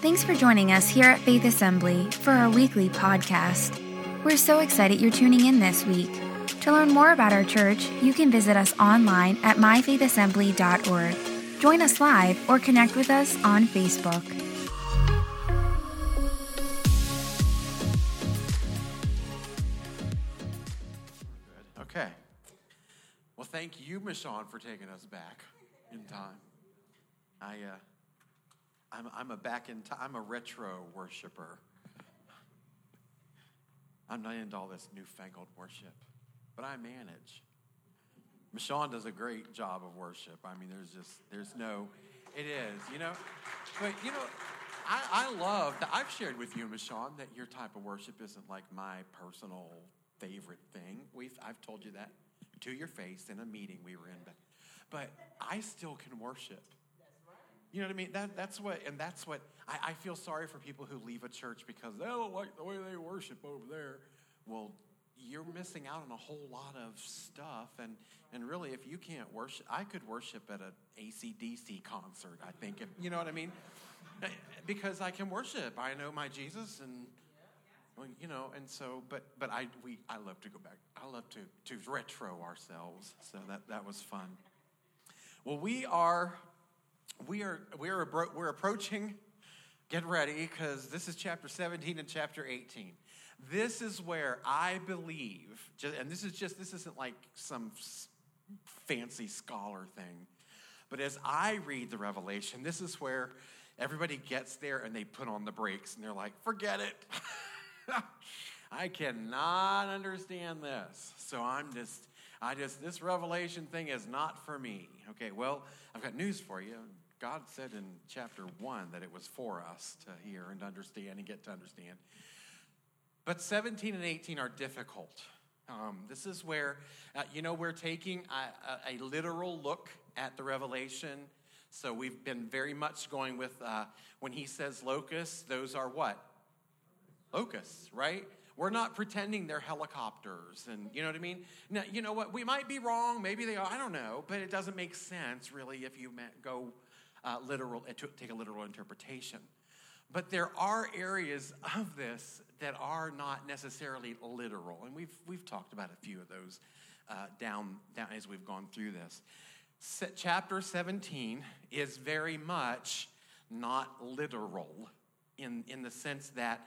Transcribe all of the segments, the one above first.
Thanks for joining us here at Faith Assembly for our weekly podcast. We're so excited you're tuning in this week. To learn more about our church, you can visit us online at myfaithassembly.org. Join us live or connect with us on Facebook. Okay. Well, thank you, Michonne, for taking us back in time. I, uh, I'm, I'm a back in time. I'm a retro worshiper. I'm not into all this newfangled worship, but I manage. Michonne does a great job of worship. I mean, there's just, there's no, it is, you know. But, you know, I, I love that I've shared with you, Michonne, that your type of worship isn't like my personal favorite thing. We've, I've told you that to your face in a meeting we were in. But, but I still can worship. You know what I mean? That, that's what, and that's what, I, I feel sorry for people who leave a church because they don't like the way they worship over there. Well, you're missing out on a whole lot of stuff. And, and really, if you can't worship, I could worship at an ACDC concert, I think. If, you know what I mean? Because I can worship. I know my Jesus and, well, you know, and so, but, but I, we, I love to go back. I love to, to retro ourselves. So that, that was fun. Well, we are we are we are we're approaching get ready because this is chapter 17 and chapter 18 this is where i believe and this is just this isn't like some fancy scholar thing but as i read the revelation this is where everybody gets there and they put on the brakes and they're like forget it. I cannot understand this. So i'm just i just this revelation thing is not for me. Okay well i've got news for you God said in chapter 1 that it was for us to hear and understand and get to understand. But 17 and 18 are difficult. Um, this is where, uh, you know, we're taking a, a, a, literal look at the revelation. So we've been very much going with uh, when he says locusts, those are what? Locusts, right? We're not pretending they're helicopters, and you know what I mean. Now, you know what? We might be wrong. Maybe they are. I don't know, but it doesn't make sense really if you go uh, literal, take a literal interpretation. But there are areas of this that are not necessarily literal, and we've we've talked about a few of those uh, down down as we've gone through this. Chapter 17 is very much not literal in in the sense that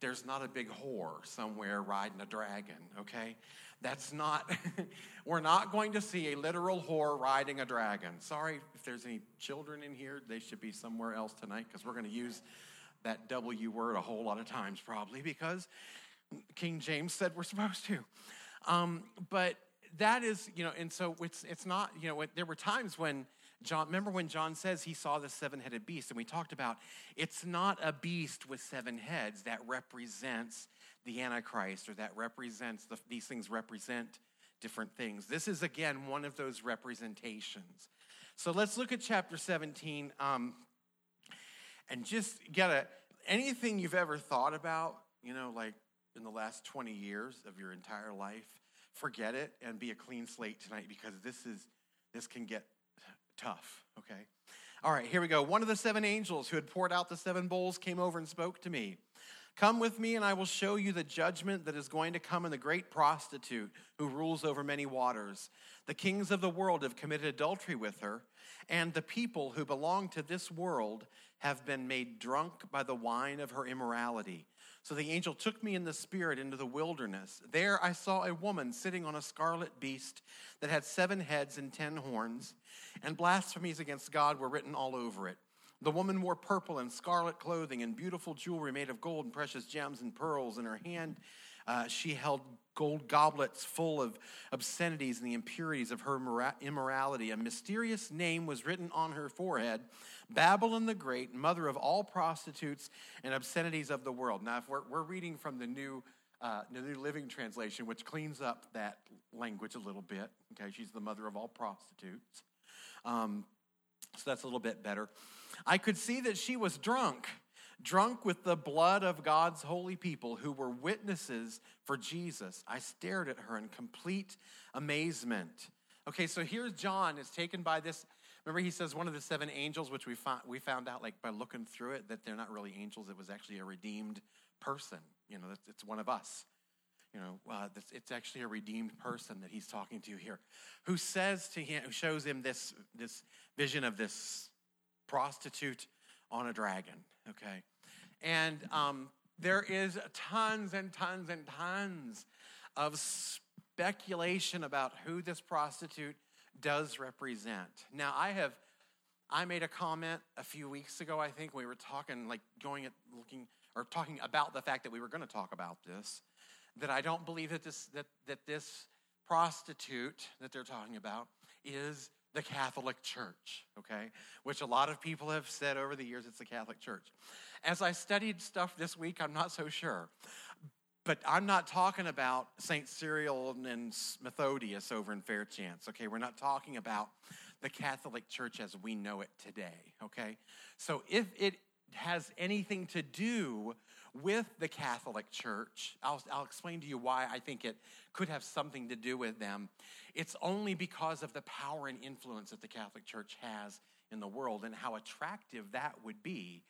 there's not a big whore somewhere riding a dragon, okay? That's not, we're not going to see a literal whore riding a dragon. Sorry if there's any children in here, they should be somewhere else tonight because we're going to use that W word a whole lot of times probably because King James said we're supposed to. Um, but that is, you know, and so it's, it's not, you know, there were times when John, remember when John says he saw the seven headed beast, and we talked about it's not a beast with seven heads that represents the Antichrist or that represents, the, these things represent different things. This is, again, one of those representations. So let's look at chapter 17 um, and just get a, anything you've ever thought about, you know, like in the last 20 years of your entire life, forget it and be a clean slate tonight because this is, this can get tough, okay? All right, here we go. One of the seven angels who had poured out the seven bowls came over and spoke to me. Come with me, and I will show you the judgment that is going to come in the great prostitute who rules over many waters. The kings of the world have committed adultery with her, and the people who belong to this world have been made drunk by the wine of her immorality. So the angel took me in the spirit into the wilderness. There I saw a woman sitting on a scarlet beast that had seven heads and ten horns, and blasphemies against God were written all over it. The woman wore purple and scarlet clothing and beautiful jewelry made of gold and precious gems and pearls. In her hand, uh, she held gold goblets full of obscenities and the impurities of her immorality. A mysterious name was written on her forehead Babylon the Great, mother of all prostitutes and obscenities of the world. Now, if we're, we're reading from the new, uh, new Living Translation, which cleans up that language a little bit, okay, she's the mother of all prostitutes. Um, so that's a little bit better. I could see that she was drunk, drunk with the blood of God's holy people who were witnesses for Jesus. I stared at her in complete amazement. Okay, so here's John is taken by this Remember, he says one of the seven angels, which we found, we found out like by looking through it that they're not really angels. It was actually a redeemed person. You know, it's, one of us. You know, uh, it's actually a redeemed person that he's talking to here, who says to him, who shows him this this vision of this prostitute on a dragon. Okay, and um, there is tons and tons and tons of speculation about who this prostitute does represent. Now, I have, I made a comment a few weeks ago, I think, we were talking, like going at looking, or talking about the fact that we were going to talk about this, that I don't believe that this, that, that this prostitute that they're talking about is the Catholic Church, okay? Which a lot of people have said over the years it's the Catholic Church. As I studied stuff this week, I'm not so sure. But I'm not talking about St. Cyril and Methodius over in Fairchance, okay? We're not talking about the Catholic Church as we know it today, okay? So if it has anything to do with the Catholic Church, I'll, I'll explain to you why I think it could have something to do with them. It's only because of the power and influence that the Catholic Church has in the world and how attractive that would be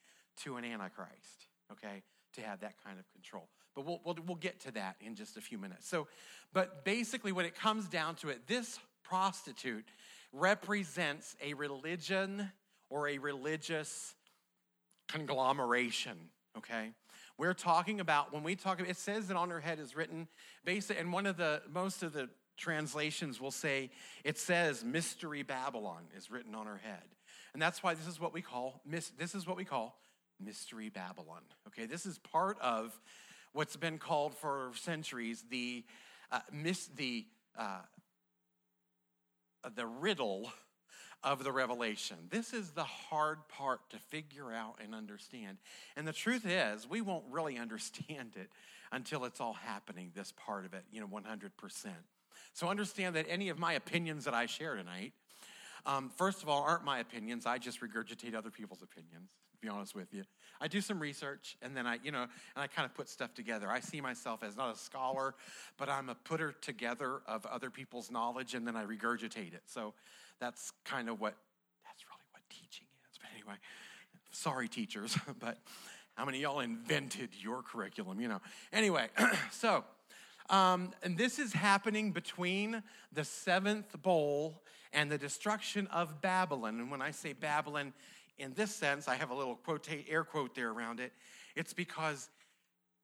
to an Antichrist, okay, to have that kind of control. But we'll, we'll, we'll get to that in just a few minutes. So, but basically, when it comes down to it, this prostitute represents a religion or a religious conglomeration, okay? We're talking about, when we talk, it says that on her head is written, basic, and one of the, most of the translations will say, it says Mystery Babylon is written on her head. And that's why this is what we call, this is what we call Mystery Babylon, okay? This is part of what's been called for centuries the uh, the uh, the riddle of the revelation. This is the hard part to figure out and understand. And the truth is, we won't really understand it until it's all happening, this part of it, you know, 100%. So understand that any of my opinions that I share tonight, um, first of all, aren't my opinions. I just regurgitate other people's opinions, to be honest with you. I do some research and then I, you know, and I kind of put stuff together. I see myself as not a scholar, but I'm a putter together of other people's knowledge and then I regurgitate it. So that's kind of what, that's really what teaching is. But anyway, sorry, teachers, but how many y'all invented your curriculum, you know? Anyway, so, um, and this is happening between the seventh bowl and the destruction of Babylon. And when I say Babylon, in this sense, I have a little quote, air quote there around it. It's because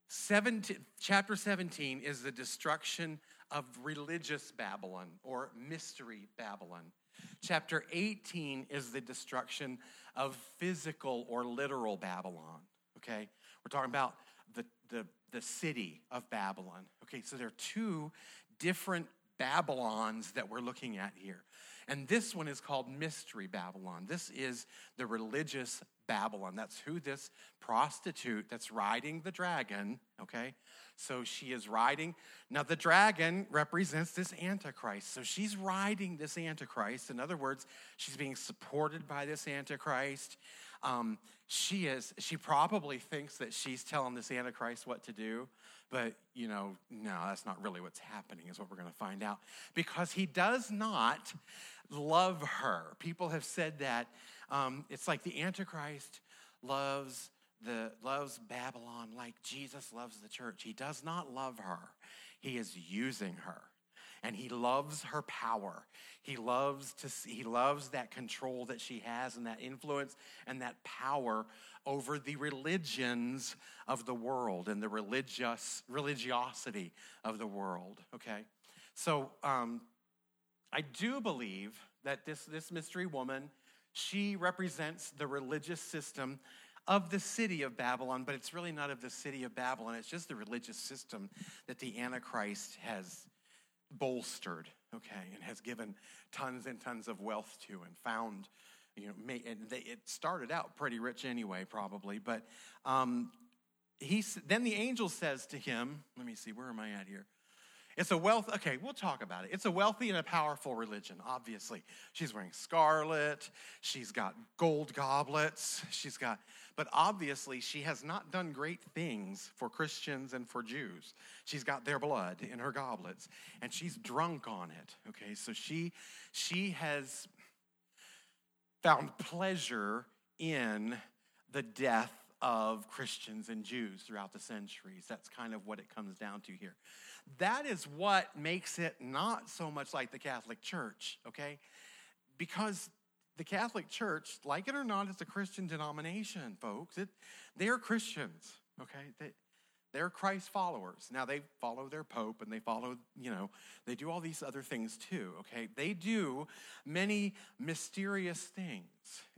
17, chapter 17 is the destruction of religious Babylon or mystery Babylon. Chapter 18 is the destruction of physical or literal Babylon. Okay? We're talking about the, the, the city of Babylon. Okay, so there are two different Babylons that we're looking at here. And this one is called Mystery Babylon. This is the religious Babylon. That's who this prostitute that's riding the dragon, okay? So she is riding. Now, the dragon represents this Antichrist. So she's riding this Antichrist. In other words, she's being supported by this Antichrist. Um, she is, she probably thinks that she's telling this Antichrist what to do. But, you know, no, that's not really what's happening, is what we're going to find out. Because he does not love her. People have said that um, it's like the Antichrist loves the loves Babylon like Jesus loves the church. He does not love her. He is using her. And he loves her power. He loves to see, he loves that control that she has and that influence and that power over the religions of the world and the religious religiosity of the world. Okay, so um, I do believe that this, this mystery woman, she represents the religious system of the city of Babylon, but it's really not of the city of Babylon. It's just the religious system that the Antichrist has bolstered, okay, and has given tons and tons of wealth to and found, you know, and they, it started out pretty rich anyway, probably, but um, he, then the angel says to him, let me see, where am I at here? It's a wealth, okay, we'll talk about it. It's a wealthy and a powerful religion, obviously. She's wearing scarlet, she's got gold goblets, she's got, but obviously she has not done great things for Christians and for Jews. She's got their blood in her goblets and she's drunk on it, okay? So she she has found pleasure in the death of Christians and Jews throughout the centuries. That's kind of what it comes down to here. That is what makes it not so much like the Catholic Church, okay? Because the Catholic Church, like it or not, it's a Christian denomination, folks. It, they are Christians, okay? They, they're Christ followers. Now they follow their pope and they follow, you know, they do all these other things too, okay? They do many mysterious things.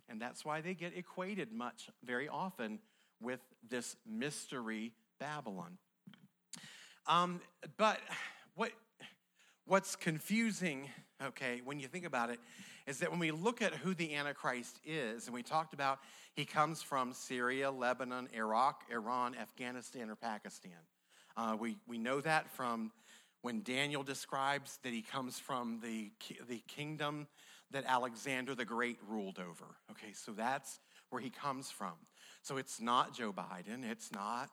And that's why they get equated much, very often, with this mystery Babylon. Um, but what, what's confusing, okay, when you think about it, is that when we look at who the Antichrist is, and we talked about he comes from Syria, Lebanon, Iraq, Iran, Afghanistan, or Pakistan. Uh, we, we know that from when Daniel describes that he comes from the, the kingdom that Alexander the Great ruled over. Okay, so that's where he comes from. So it's not Joe Biden, it's not,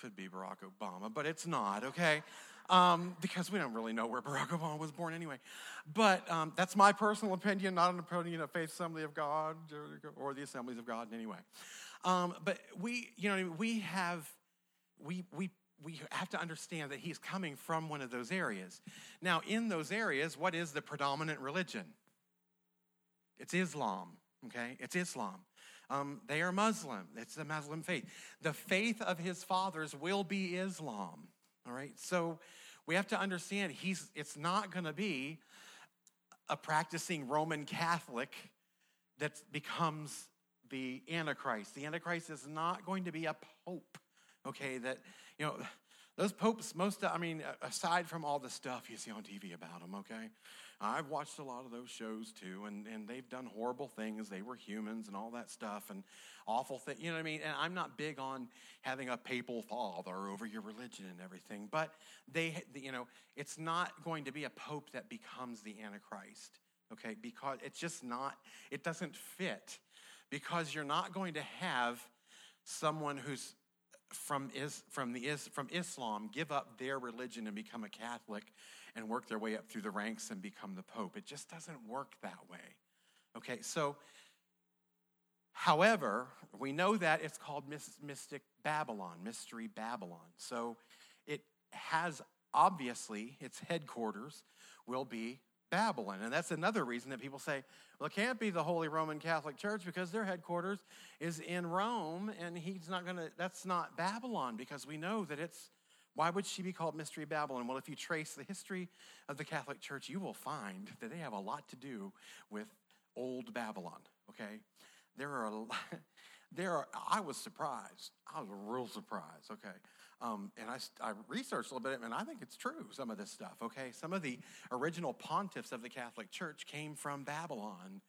could be Barack Obama, but it's not, okay? Um, because we don't really know where Barack Obama was born anyway. But um, that's my personal opinion, not an opinion of Faith Assembly of God or the Assemblies of God in any way. Um, but we, you know, we have, we, we we have to understand that he's coming from one of those areas. Now, in those areas, what is the predominant religion? It's Islam, okay? It's Islam. Um, they are Muslim. It's the Muslim faith. The faith of his fathers will be Islam, all right? So we have to understand he's, it's not going to be a practicing Roman Catholic that becomes the Antichrist. The Antichrist is not going to be a pope, okay? That, you know, those popes, most, I mean, aside from all the stuff you see on TV about them, okay? I've watched a lot of those shows too, and, and they've done horrible things. They were humans and all that stuff, and awful things. You know what I mean? And I'm not big on having a papal father over your religion and everything, but they, you know, it's not going to be a pope that becomes the Antichrist, okay? Because it's just not, it doesn't fit. Because you're not going to have someone who's from, is, from, the, is, from Islam give up their religion and become a Catholic and work their way up through the ranks and become the Pope. It just doesn't work that way. Okay, so, however, we know that it's called Mystic Babylon, Mystery Babylon. So it has obviously its headquarters will be Babylon. And that's another reason that people say, well, it can't be the Holy Roman Catholic Church because their headquarters is in Rome and he's not going to, that's not Babylon because we know that it's, why would she be called Mystery Babylon? Well, if you trace the history of the Catholic Church, you will find that they have a lot to do with old Babylon, okay? There are a there are, I was surprised. I was real surprised, okay? Um, and I, I researched a little bit, and I think it's true, some of this stuff, okay? Some of the original pontiffs of the Catholic Church came from Babylon,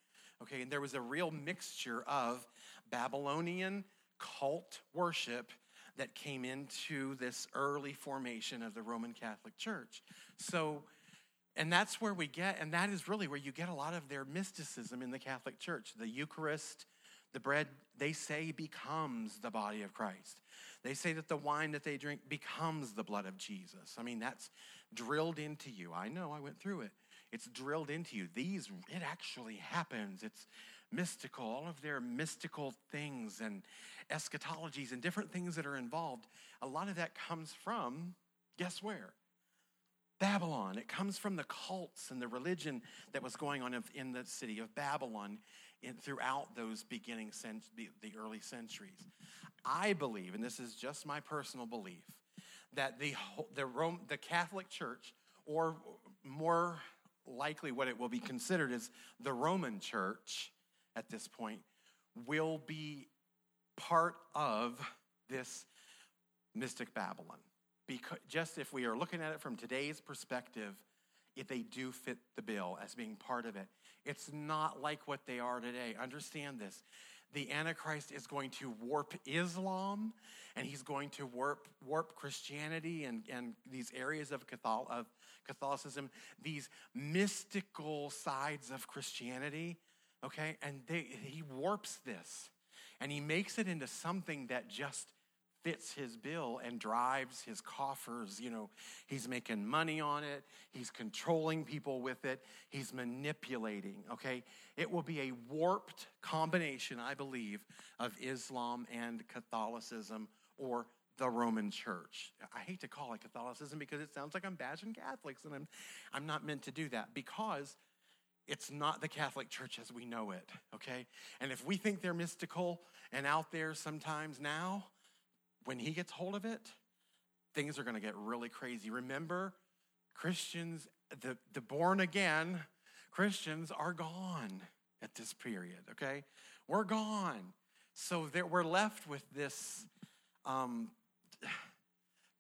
okay? And there was a real mixture of Babylonian cult worship that came into this early formation of the Roman Catholic Church. So, and that's where we get, and that is really where you get a lot of their mysticism in the Catholic Church. The Eucharist, the bread, they say becomes the body of Christ. They say that the wine that they drink becomes the blood of Jesus. I mean, that's drilled into you. I know, I went through it. It's drilled into you. These, it actually happens. It's mystical, all of their mystical things and eschatologies and different things that are involved. A lot of that comes from, guess where? Babylon. It comes from the cults and the religion that was going on in the city of Babylon throughout those beginning, the, the early centuries. I believe, and this is just my personal belief, that the, the, Rome, the Catholic Church, or more likely what it will be considered is the Roman Church at this point, will be part of this mystic Babylon. Because just if we are looking at it from today's perspective, if they do fit the bill as being part of it. It's not like what they are today. Understand this. The Antichrist is going to warp Islam and he's going to warp, warp Christianity and, and these areas of, Catholic, of Catholicism, these mystical sides of Christianity, okay? And they, he warps this and he makes it into something that just fits his bill and drives his coffers. You know, he's making money on it, he's controlling people with it, he's manipulating, okay? It will be a warped combination, I believe, of Islam and Catholicism or the Roman Church. I hate to call it Catholicism because it sounds like I'm bashing Catholics, and I'm, I'm not meant to do that because it's not the Catholic Church as we know it, okay? And if we think they're mystical and out there sometimes now, when he gets hold of it, things are going to get really crazy. Remember, Christians, the, the born again Christians are gone at this period, okay? We're gone. So there, we're left with this um,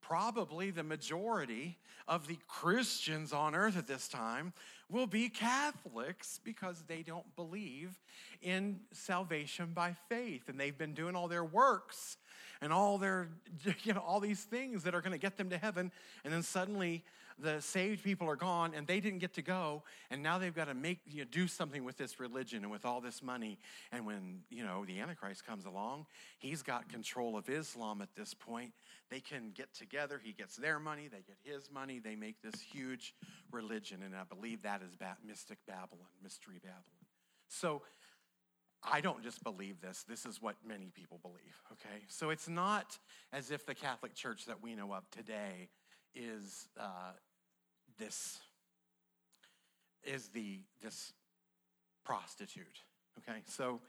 probably the majority of the Christians on earth at this time will be Catholics because they don't believe in salvation by faith and they've been doing all their works and all their you know all these things that are going to get them to heaven and then suddenly the saved people are gone and they didn't get to go and now they've got to make you know, do something with this religion and with all this money. And when you know the antichrist comes along he's got control of islam at this point they can get together he gets their money they get his money they make this huge religion and i believe that is ba- mystic babylon mystery babylon so I don't just believe this. This is what many people believe, okay? So it's not as if the Catholic Church that we know of today is uh, this is the this prostitute. Okay, so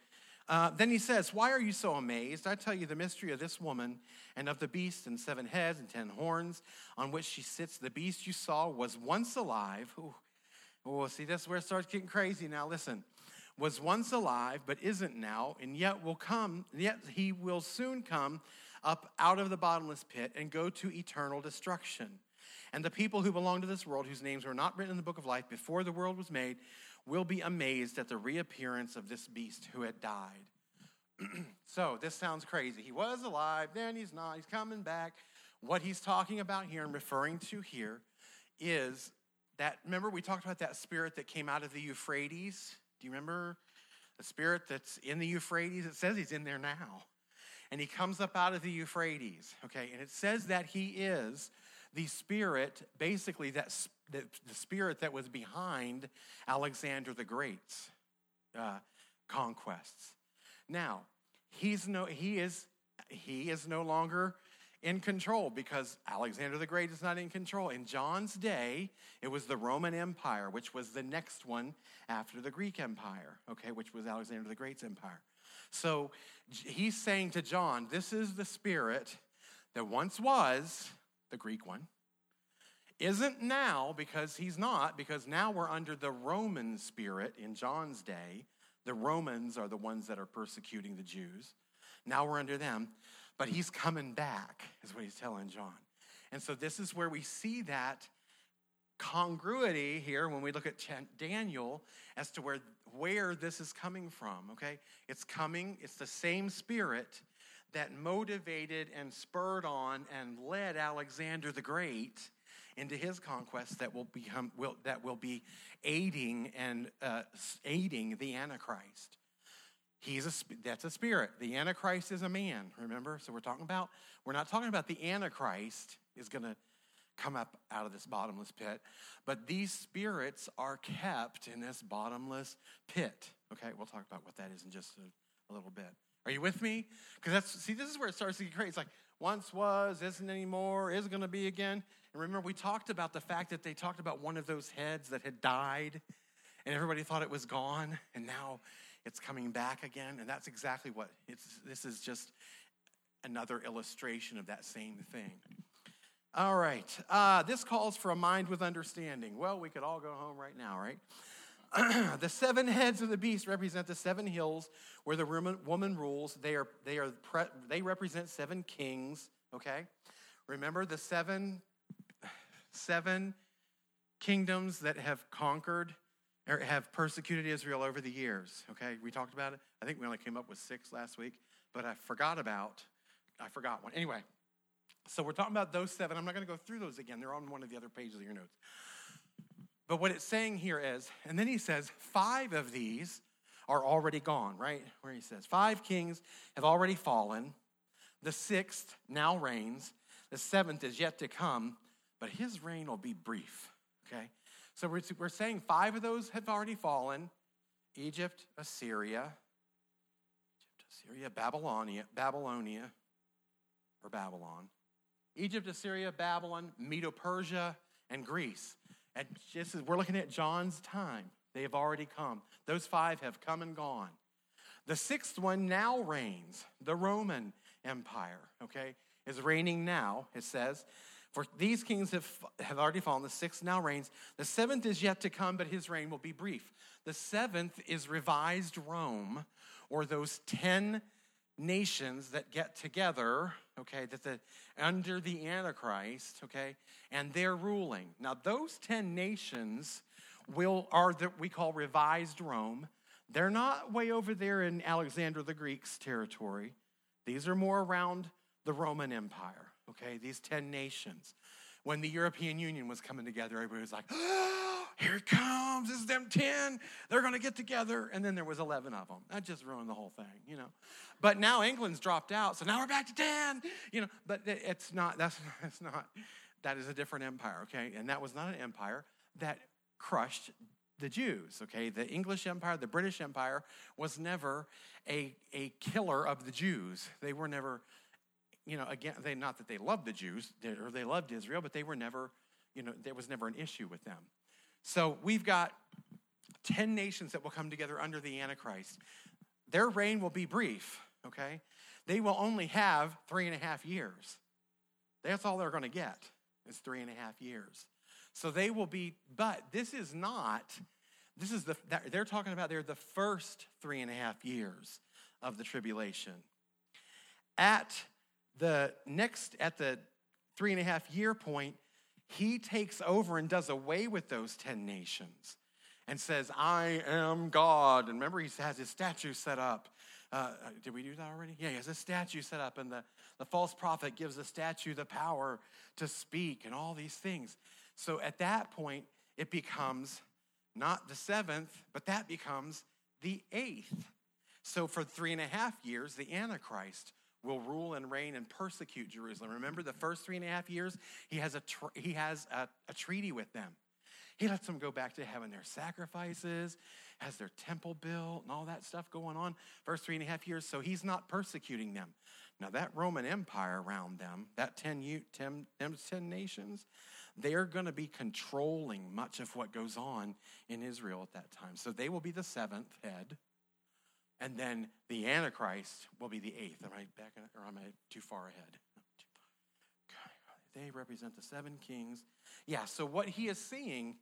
uh, then he says, "Why are you so amazed? I tell you the mystery of this woman and of the beast and seven heads and ten horns on which she sits. The beast you saw was once alive. Ooh, oh, see, that's where it starts getting crazy. Now, listen." Was once alive, but isn't now, and yet will come, yet he will soon come up out of the bottomless pit and go to eternal destruction. And the people who belong to this world, whose names were not written in the book of life before the world was made, will be amazed at the reappearance of this beast who had died. so this sounds crazy. He was alive, then he's not, he's coming back. What he's talking about here and referring to here is that, remember, we talked about that spirit that came out of the Euphrates? Do you remember the spirit that's in the Euphrates? It says he's in there now. And he comes up out of the Euphrates, okay? And it says that he is the spirit, basically, that, the, the spirit that was behind Alexander the Great's uh, conquests. Now, he's no, he, is, he is no longer in control because Alexander the Great is not in control. In John's day, it was the Roman Empire, which was the next one after the Greek Empire, okay, which was Alexander the Great's empire. So he's saying to John, This is the spirit that once was the Greek one, isn't now because he's not, because now we're under the Roman spirit in John's day. The Romans are the ones that are persecuting the Jews. Now we're under them, but he's coming back, is what he's telling John. And so this is where we see that congruity here when we look at Daniel as to where, where this is coming from, okay? It's coming, it's the same spirit that motivated and spurred on and led Alexander the Great into his conquest that will become will, that will be aiding and uh, aiding the Antichrist. He's a that's a spirit. The Antichrist is a man. Remember, so we're talking about we're not talking about the Antichrist is going to come up out of this bottomless pit, but these spirits are kept in this bottomless pit. Okay, we'll talk about what that is in just a, a little bit. Are you with me? Because that's see, this is where it starts to get crazy. It's like once was, isn't anymore, is going to be again. And remember, we talked about the fact that they talked about one of those heads that had died, and everybody thought it was gone, and now it's coming back again. And that's exactly what it's. This is just another illustration of that same thing. All right. Uh, this calls for a mind with understanding. Well, we could all go home right now, right? the seven heads of the beast represent the seven hills where the woman rules. They are they are pre, they represent seven kings. Okay, remember the seven seven kingdoms that have conquered or have persecuted Israel over the years. Okay, we talked about it. I think we only came up with six last week, but I forgot about I forgot one. Anyway, so we're talking about those seven. I'm not going to go through those again. They're on one of the other pages of your notes. But what it's saying here is, and then he says, five of these are already gone, right? Where he says, five kings have already fallen. The sixth now reigns. The seventh is yet to come, but his reign will be brief. Okay? So we're, we're saying five of those have already fallen Egypt, Assyria, Egypt, Assyria, Babylonia, Babylonia, or Babylon. Egypt, Assyria, Babylon, Medo Persia, and Greece. And just as we're looking at John's time, they have already come. Those five have come and gone. The sixth one now reigns, the Roman Empire, okay, is reigning now, it says. For these kings have, have already fallen. The sixth now reigns. The seventh is yet to come, but his reign will be brief. The seventh is revised Rome, or those 10 nations that get together, okay, that the under the Antichrist, okay, and they're ruling. Now, those 10 nations will are that we call revised Rome. They're not way over there in Alexander the Greek's territory. These are more around the Roman Empire, okay, these 10 nations. When the European Union was coming together, everybody was like, oh, here it comes, this is them 10, they're gonna get together. And then there was 11 of them. That just ruined the whole thing, you know. But now England's dropped out, so now we're back to 10, you know. But it's not, that's, that's not, that is a different empire, okay? And that was not an empire that crushed the Jews, okay? The English Empire, the British Empire was never a, a killer of the Jews. They were never, you know, again, they, not that they loved the Jews or they loved Israel, but they were never, you know, there was never an issue with them. So we've got 10 nations that will come together under the Antichrist. Their reign will be brief, okay? They will only have three and a half years. That's all they're going to get, is three and a half years. So they will be, but this is not, this is the, they're talking about they're the first three and a half years of the tribulation. At the next, at the three and a half year point, he takes over and does away with those 10 nations and says, I am God. And remember, he has his statue set up. Uh, did we do that already? Yeah, he has a statue set up, and the, the false prophet gives the statue the power to speak and all these things. So at that point, it becomes not the seventh, but that becomes the eighth. So for three and a half years, the Antichrist will rule and reign and persecute Jerusalem. Remember the first three and a half years? He has a, tr- he has a, a treaty with them. He lets them go back to having their sacrifices, has their temple built, and all that stuff going on. First three and a half years, so he's not persecuting them. Now, that Roman Empire around them, that 10, 10, 10 nations, they're going to be controlling much of what goes on in Israel at that time. So they will be the seventh head, and then the Antichrist will be the eighth. Am I back, in, or am I too far ahead? They represent the seven kings. Yeah, so what he is seeing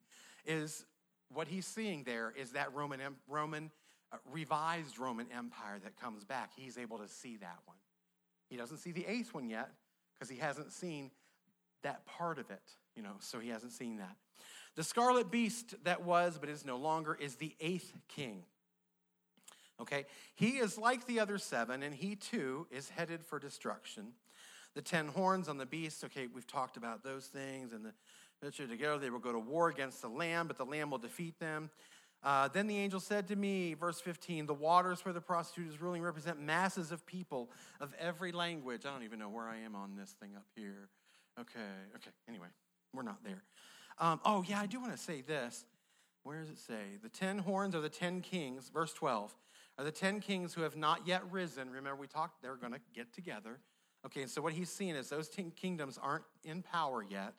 is what he's seeing there is that Roman, Roman uh, revised Roman Empire that comes back. He's able to see that one. He doesn't see the eighth one yet because he hasn't seen that part of it, you know, so he hasn't seen that. The scarlet beast that was but is no longer is the eighth king. Okay, he is like the other seven, and he too is headed for destruction. The ten horns on the beast, okay, we've talked about those things, and the together they will go to war against the lamb, but the lamb will defeat them. Uh, then the angel said to me, verse 15, the waters where the prostitute is ruling represent masses of people of every language. I don't even know where I am on this thing up here. Okay, okay, anyway, we're not there. Um, oh, yeah, I do want to say this. Where does it say? The ten horns are the ten kings, verse 12, are the ten kings who have not yet risen. Remember, we talked, they're going to get together. Okay, so what he's seeing is those ten kingdoms aren't in power yet.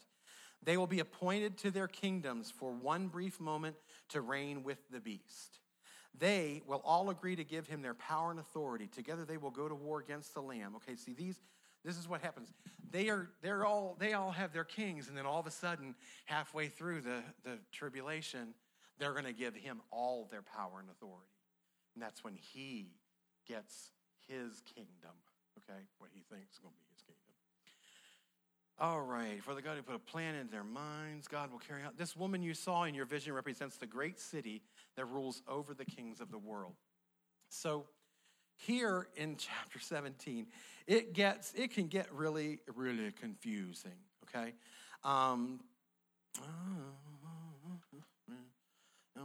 They will be appointed to their kingdoms for one brief moment to reign with the beast. They will all agree to give him their power and authority. Together they will go to war against the Lamb. Okay, see these this is what happens. They are they're all they all have their kings, and then all of a sudden, halfway through the, the tribulation, they're gonna give him all their power and authority. And that's when he gets his kingdom. Okay, what he thinks is gonna be his kingdom. All right, for the God who put a plan in their minds, God will carry out. This woman you saw in your vision represents the great city that rules over the kings of the world. So, here in chapter 17, it gets it can get really really confusing. Okay, um,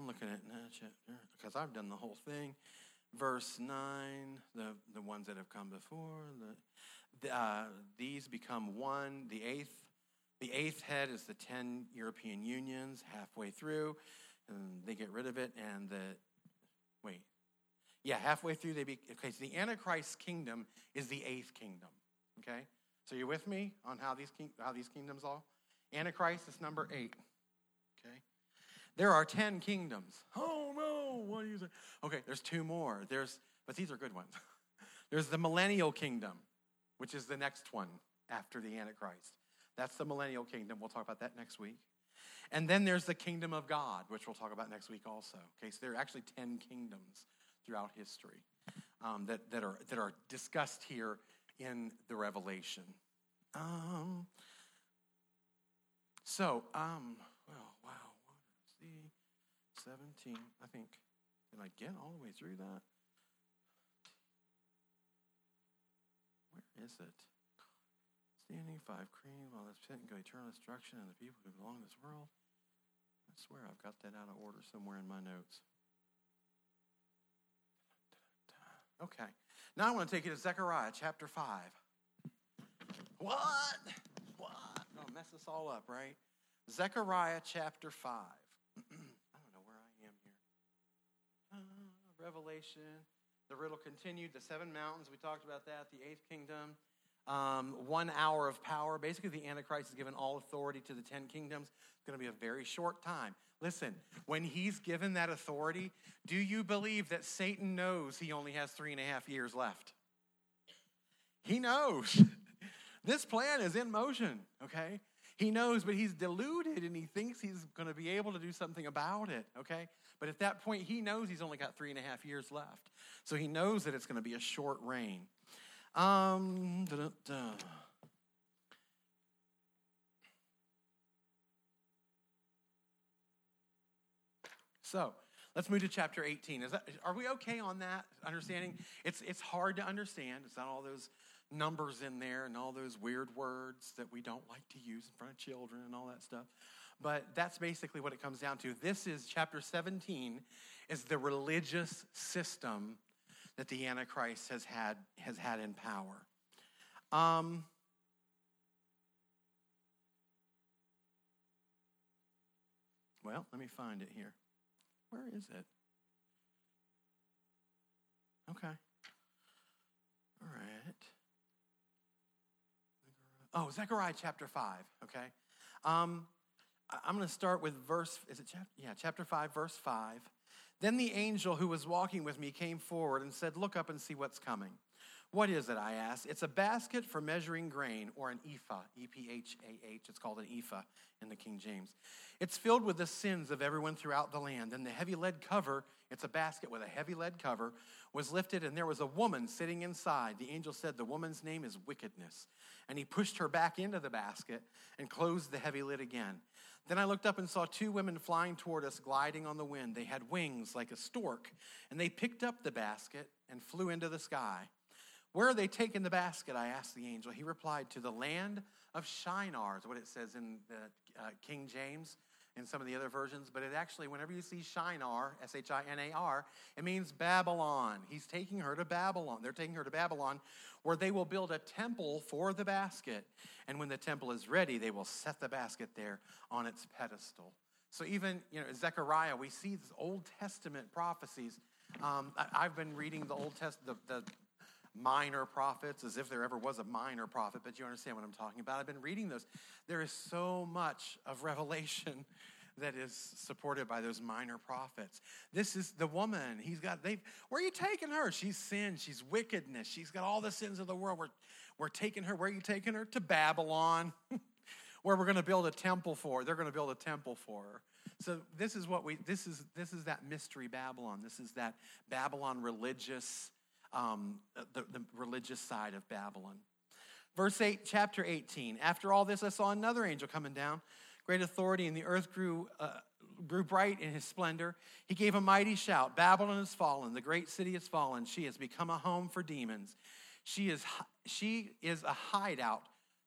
I'm looking at that chapter because I've done the whole thing. Verse nine, the the ones that have come before. The, uh, these become one. The eighth, the eighth head is the ten European unions halfway through, and they get rid of it. And the wait, yeah, halfway through they be okay. So the Antichrist kingdom is the eighth kingdom. Okay, so you're with me on how these how these kingdoms all? Antichrist is number eight. Okay, there are ten kingdoms. Oh no, what do you say? Okay, there's two more. There's but these are good ones. there's the millennial kingdom which is the next one after the Antichrist. That's the millennial kingdom. We'll talk about that next week. And then there's the kingdom of God, which we'll talk about next week also. Okay, so there are actually 10 kingdoms throughout history um, that, that, are, that are discussed here in the Revelation. Um, so, um, well, wow, what is the 17? I think, did I get all the way through that? Where is it? Standing five cream while this pit and go eternal destruction and the people who belong to this world. I swear I've got that out of order somewhere in my notes. Okay. Now I want to take you to Zechariah chapter 5. What? What? I'll mess this all up, right? Zechariah chapter 5. I don't know where I am here. Uh, Revelation the riddle continued. The seven mountains, we talked about that. The eighth kingdom, um, one hour of power. Basically, the Antichrist is given all authority to the ten kingdoms. It's going to be a very short time. Listen, when he's given that authority, do you believe that Satan knows he only has three and a half years left? He knows. this plan is in motion, okay? He knows, but he's deluded and he thinks he's going to be able to do something about it, okay? But at that point, he knows he's only got three and a half years left. So he knows that it's going to be a short reign. Um, So let's move to chapter 18. Is that, are we okay on that understanding? It's, it's hard to understand. It's not all those numbers in there and all those weird words that we don't like to use in front of children and all that stuff. But that's basically what it comes down to. This is chapter 17 is the religious system that the Antichrist has had, has had in power. Um, well, let me find it here. Where is it? Okay. All right. Oh, Zechariah chapter 5, okay? Um, I'm going to start with verse, is it chapter? Yeah, chapter 5, verse 5. Then the angel who was walking with me came forward and said, Look up and see what's coming. What is it? I asked. It's a basket for measuring grain, or an ephah, E P H A H. It's called an ephah in the King James. It's filled with the sins of everyone throughout the land. And the heavy lead cover, it's a basket with a heavy lead cover, was lifted, and there was a woman sitting inside. The angel said, The woman's name is Wickedness. And he pushed her back into the basket and closed the heavy lid again. Then I looked up and saw two women flying toward us, gliding on the wind. They had wings like a stork, and they picked up the basket and flew into the sky. Where are they taking the basket? I asked the angel. He replied, To the land of Shinar, is what it says in the uh, King James in some of the other versions, but it actually, whenever you see Shinar, S H I N A R, it means Babylon. He's taking her to Babylon. They're taking her to Babylon, where they will build a temple for the basket. And when the temple is ready, they will set the basket there on its pedestal. So even, you know, Zechariah, we see these Old Testament prophecies. Um, I, have been reading the Old Testament, the, the minor prophets as if there ever was a minor prophet, but you understand what I'm talking about. I've been reading those. There is so much of revelation that is supported by those minor prophets. This is the woman. He's got, they where are you taking her? She's sin, she's wickedness, she's got all the sins of the world. We're, we're taking her, where are you taking her? To Babylon, where we're going to build a temple for. They're going to build a temple for her. So this is what we, this is, this is that mystery Babylon. This is that Babylon religious, um, the, the religious side of Babylon. Verse 8, chapter 18. After all this, I saw another angel coming down great authority, and the earth grew, uh, grew bright in his splendor. He gave a mighty shout Babylon has fallen, the great city has fallen. She has become a home for demons. She is, she is a hideout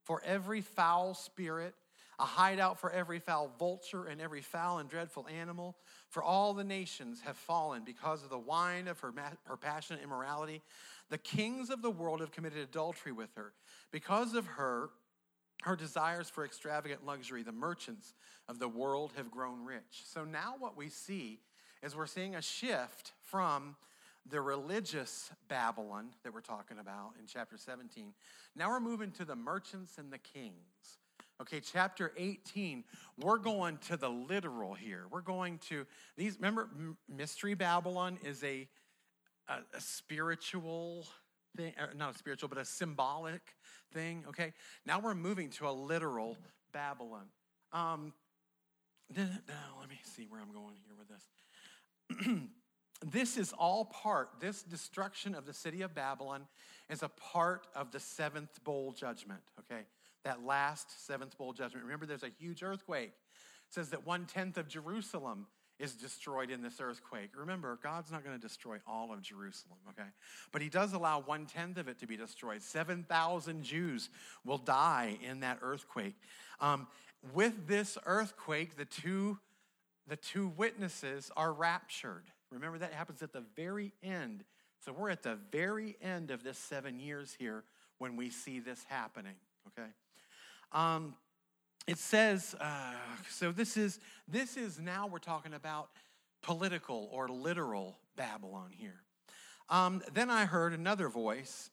for every foul spirit, a hideout for every foul vulture and every foul and dreadful animal. For all the nations have fallen because of the wine of her, her passionate immorality. The kings of the world have committed adultery with her. Because of her, her desires for extravagant luxury, the merchants of the world have grown rich. So now what we see is we're seeing a shift from the religious Babylon that we're talking about in chapter 17. Now we're moving to the merchants and the kings. Okay, chapter 18, we're going to the literal here. We're going to these, remember, Mystery Babylon is a, a, a spiritual thing, not a spiritual, but a symbolic thing, okay? Now we're moving to a literal Babylon. Um, now, let me see where I'm going here with this. this is all part, this destruction of the city of Babylon is a part of the seventh bowl judgment, okay? That last seventh bowl judgment. Remember, there's a huge earthquake. It says that one tenth of Jerusalem is destroyed in this earthquake. Remember, God's not going to destroy all of Jerusalem, okay? But He does allow one tenth of it to be destroyed. 7,000 Jews will die in that earthquake. Um, with this earthquake, the two, the two witnesses are raptured. Remember, that happens at the very end. So we're at the very end of this seven years here when we see this happening, okay? Um, it says, uh, so this is, this is now we're talking about political or literal Babylon here. Um, then I heard another voice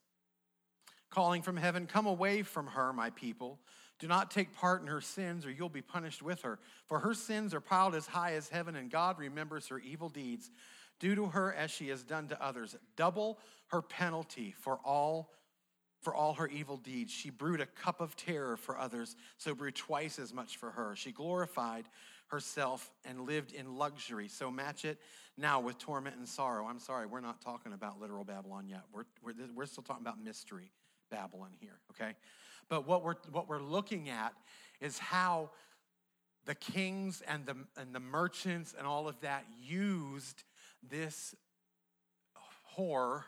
calling from heaven, Come away from her, my people. Do not take part in her sins, or you'll be punished with her. For her sins are piled as high as heaven, and God remembers her evil deeds. Do to her as she has done to others. Double her penalty for all for all her evil deeds. She brewed a cup of terror for others, so brewed twice as much for her. She glorified herself and lived in luxury. So match it now with torment and sorrow. I'm sorry, we're not talking about literal Babylon yet. We're, we're, we're still talking about mystery Babylon here, okay? But what we're, what we're looking at is how the kings and the, and the merchants and all of that used this whore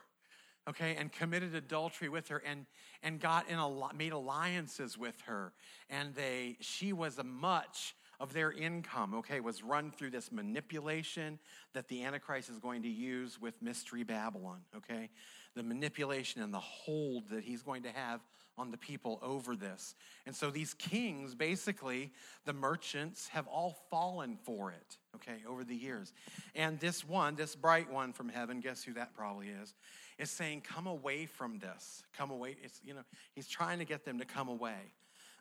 okay, and committed adultery with her and, and got in a, made alliances with her. And they, she was a much of their income, okay, was run through this manipulation that the Antichrist is going to use with Mystery Babylon, okay? The manipulation and the hold that he's going to have on the people over this. And so these kings, basically, the merchants, have all fallen for it, okay, over the years. And this one, this bright one from heaven, guess who that probably is? is saying, Come away from this. Come away. It's, you know, he's trying to get them to come away.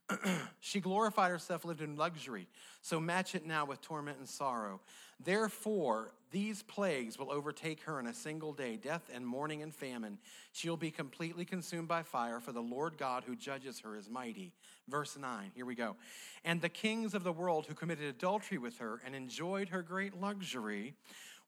she glorified herself, lived in luxury. So match it now with torment and sorrow. Therefore, these plagues will overtake her in a single day death and mourning and famine. She'll be completely consumed by fire, for the Lord God who judges her is mighty. Verse 9, here we go. And the kings of the world who committed adultery with her and enjoyed her great luxury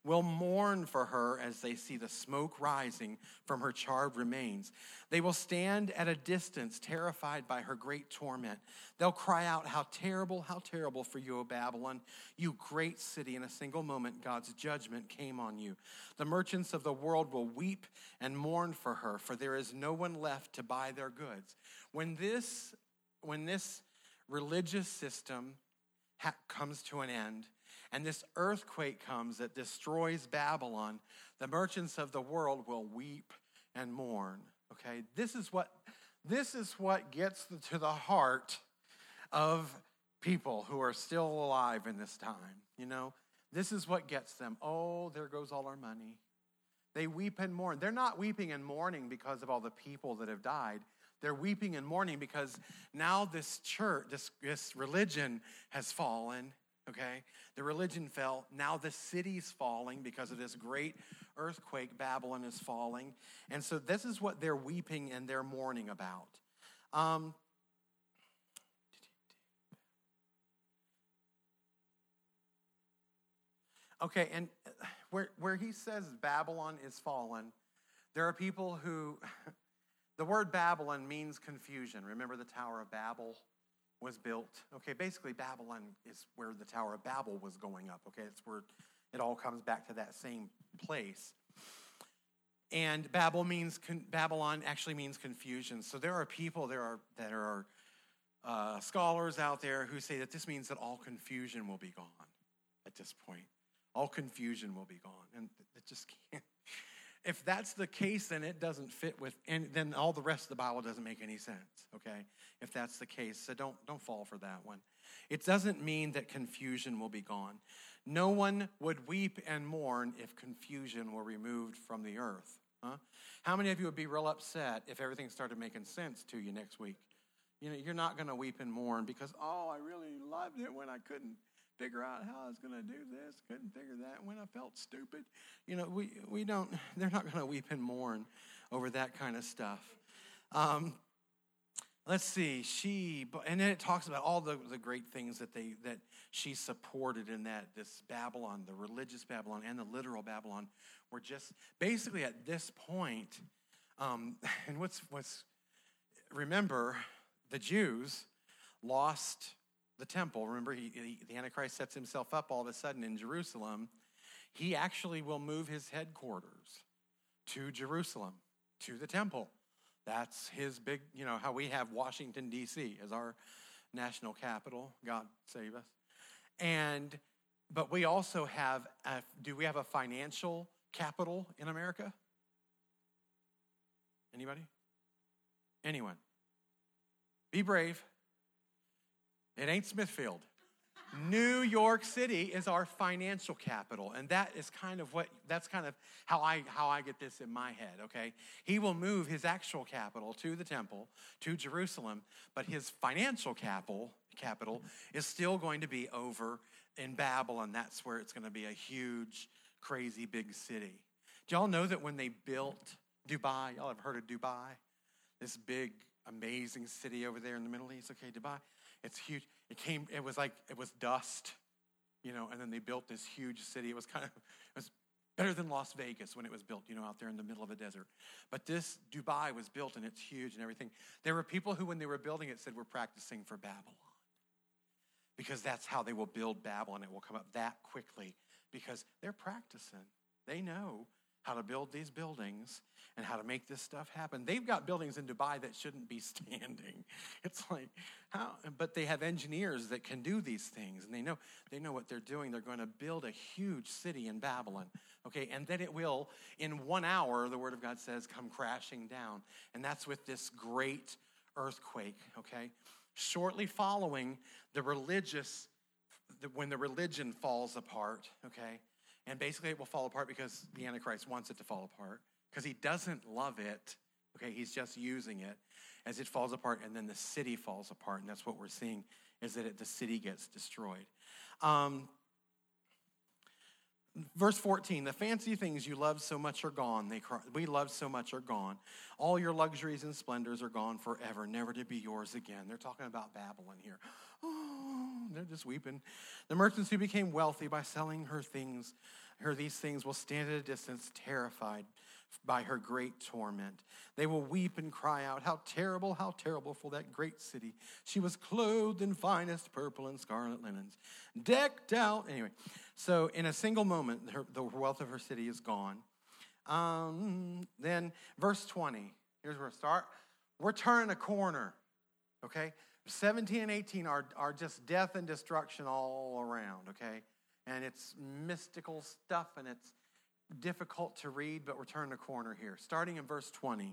will mourn for her as they see the smoke rising from her charred remains. They will stand at a distance, terrified by her great torment. They'll cry out, How terrible, how terrible for you, O Babylon, you great city. In a single moment, God's judgment came on you. The merchants of the world will weep and mourn for her, for there is no one left to buy their goods. When this, when this religious system ha- comes to an end, and this earthquake comes that destroys Babylon, the merchants of the world will weep and mourn. Okay, this is what this is what gets to the heart of people who are still alive in this time. You know, this is what gets them. Oh, there goes all our money. They weep and mourn. They're not weeping and mourning because of all the people that have died. They're weeping and mourning because now this church, this, this religion has fallen okay? The religion fell. Now the city's falling because of this great earthquake. Babylon is falling. And so this is what they're weeping and they're mourning about. Um, okay, and where, where he says Babylon is fallen, there are people who, the word Babylon means confusion. Remember the Tower of Babel? Was built. Okay, basically, Babylon is where the Tower of Babel was going up. Okay, it's where it all comes back to that same place. And Babel means Babylon actually means confusion. So there are people there are that are uh, scholars out there who say that this means that all confusion will be gone at this point. All confusion will be gone, and it just can't. If that's the case, then it doesn't fit with, and then all the rest of the Bible doesn't make any sense, okay? If that's the case. So don't, don't fall for that one. It doesn't mean that confusion will be gone. No one would weep and mourn if confusion were removed from the earth. Huh? How many of you would be real upset if everything started making sense to you next week? You know, you're not going to weep and mourn because, oh, I really loved it when I couldn't figure out how I was going to do this, couldn't figure that when I felt stupid. You know, we, we don't, they're not going to weep and mourn over that kind of stuff. Um, let's see, she, and then it talks about all the, the great things that they, that she supported in that, this Babylon, the religious Babylon and the literal Babylon were just basically at this point, um, and what's, what's, remember, the Jews lost the temple. Remember, he, he, the Antichrist sets himself up all of a sudden in Jerusalem. He actually will move his headquarters to Jerusalem, to the temple. That's his big, you know, how we have Washington, D.C. as our national capital. God save us. And, but we also have, a, do we have a financial capital in America? Anybody? Anyone? Be brave. It ain't Smithfield. New York City is our financial capital, and that is kind of what that's kind of how I how I get this in my head, okay? He will move his actual capital to the temple, to Jerusalem, but his financial capital capital is still going to be over in Babylon. That's where it's going to be a huge, crazy big city. Do y'all know that when they built Dubai, y'all have heard of Dubai? This big amazing city over there in the Middle East. Okay, Dubai, it's huge. It came, it was like, it was dust, you know, and then they built this huge city. It was kind of, it was better than Las Vegas when it was built, you know, out there in the middle of a desert. But this Dubai was built and it's huge and everything. There were people who, when they were building it, said, We're practicing for Babylon. Because that's how they will build Babylon. It will come up that quickly because they're practicing. They know how to build these buildings and how to make this stuff happen. They've got buildings in Dubai that shouldn't be standing. It's like how but they have engineers that can do these things and they know they know what they're doing. They're going to build a huge city in Babylon. Okay, and then it will in 1 hour the word of God says come crashing down. And that's with this great earthquake, okay? Shortly following the religious when the religion falls apart, okay? And basically, it will fall apart because the Antichrist wants it to fall apart. Because he doesn't love it. Okay, he's just using it as it falls apart, and then the city falls apart, and that's what we're seeing is that it, the city gets destroyed. Um, verse 14 the fancy things you love so much are gone. They cry, we love so much are gone. All your luxuries and splendors are gone forever never to be yours again. They're talking about babylon here. Oh, they're just weeping the merchants who became wealthy by selling her things her these things will stand at a distance terrified by her great torment. They will weep and cry out, How terrible, how terrible for that great city. She was clothed in finest purple and scarlet linens, decked out. Anyway, so in a single moment, her, the wealth of her city is gone. Um, then, verse 20, here's where we start. We're turning a corner, okay? 17 and 18 are, are just death and destruction all around, okay? And it's mystical stuff and it's difficult to read, but we're turning a corner here. Starting in verse 20.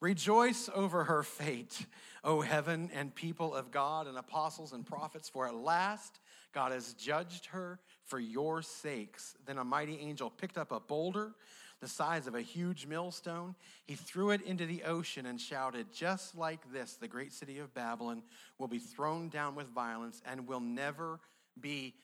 Rejoice over her fate, O heaven and people of God and apostles and prophets, for at last God has judged her for your sakes. Then a mighty angel picked up a boulder the size of a huge millstone. He threw it into the ocean and shouted, Just like this, the great city of Babylon will be thrown down with violence and will never be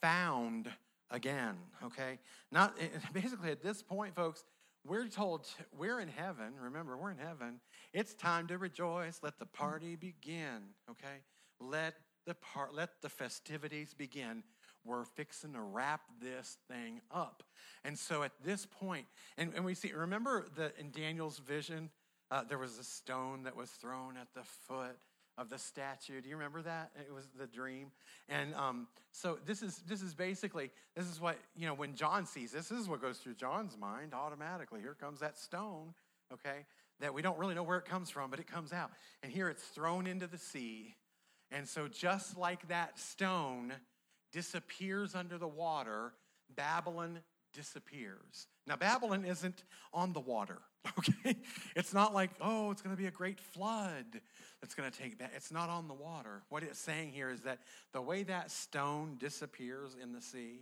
found again, okay? Not basically at this point, folks, we're told we're in heaven. Remember, we're in heaven. It's time to rejoice. Let the party begin, okay? Let the part let the festivities begin. We're fixing to wrap this thing up. And so at this point, and, and we see, remember that in Daniel's vision, uh, there was a stone that was thrown at the foot of the statue. Do you remember that? It was the dream. And um, so this is this is basically this is what you know when John sees this. This is what goes through John's mind automatically. Here comes that stone. Okay, that we don't really know where it comes from, but it comes out, and here it's thrown into the sea. And so just like that stone disappears under the water, Babylon disappears. Now, Babylon isn't on the water, okay? It's not like, oh, it's going to be a great flood that's going to take that. It's not on the water. What it's saying here is that the way that stone disappears in the sea,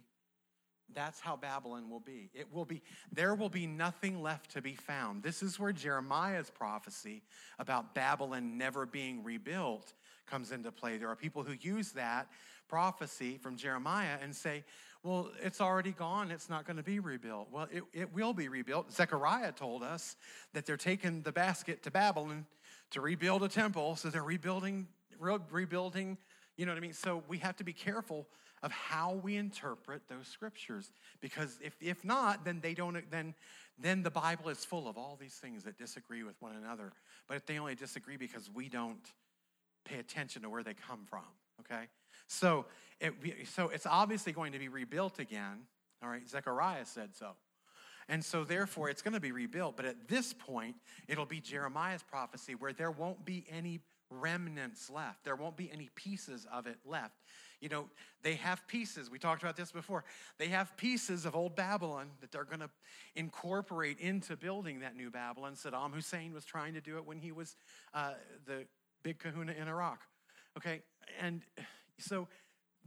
that's how Babylon will be. It will be, there will be nothing left to be found. This is where Jeremiah's prophecy about Babylon never being rebuilt comes into play. There are people who use that prophecy from Jeremiah and say, well, it's already gone. It's not going to be rebuilt. Well, it, it will be rebuilt. Zechariah told us that they're taking the basket to Babylon to rebuild a temple. So they're rebuilding, re- rebuilding, you know what I mean? So we have to be careful of how we interpret those scriptures. Because if, if not, then they don't, then, then the Bible is full of all these things that disagree with one another. But if they only disagree because we don't pay attention to where they come from, okay? So, it, so it's obviously going to be rebuilt again. All right, Zechariah said so. And so, therefore, it's going to be rebuilt. But at this point, it'll be Jeremiah's prophecy where there won't be any remnants left. There won't be any pieces of it left. You know, they have pieces. We talked about this before. They have pieces of old Babylon that they're going to incorporate into building that new Babylon. Saddam Hussein was trying to do it when he was uh, the big kahuna in Iraq. Okay? And so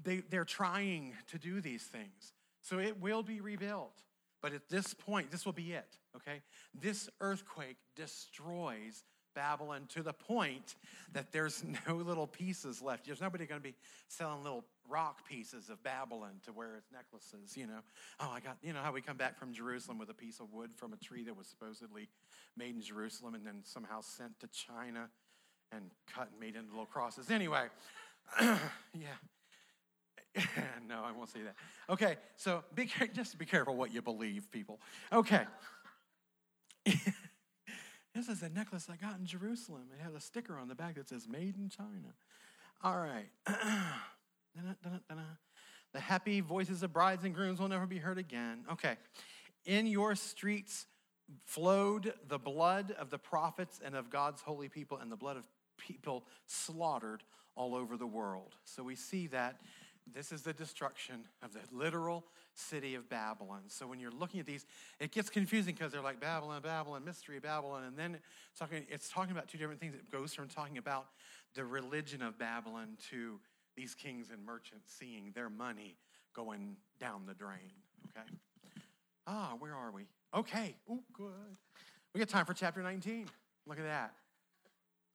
they, they're trying to do these things. So it will be rebuilt. But at this point, this will be it, okay? This earthquake destroys Babylon to the point that there's no little pieces left. There's nobody going to be selling little rock pieces of Babylon to wear as necklaces, you know. Oh, I got, you know how we come back from Jerusalem with a piece of wood from a tree that was supposedly made in Jerusalem and then somehow sent to China and cut and made into little crosses. Anyway, yeah. no, I won't say that. Okay, so be just be careful what you believe, people. Okay. this is a necklace I got in Jerusalem. It has a sticker on the back that says "Made in China." All right. the happy voices of brides and grooms will never be heard again. Okay. In your streets flowed the blood of the prophets and of God's holy people and the blood of people slaughtered all over the world. So we see that this is the destruction of the literal city of Babylon. So when you're looking at these, it gets confusing because they're like Babylon, Babylon, mystery, Babylon, and then it's talking, it's talking about two different things. It goes from talking about the religion of Babylon to these kings and merchants seeing their money going down the drain. Okay? Ah, where are we? Okay. Oh, good. We got time for chapter 19. Look at that.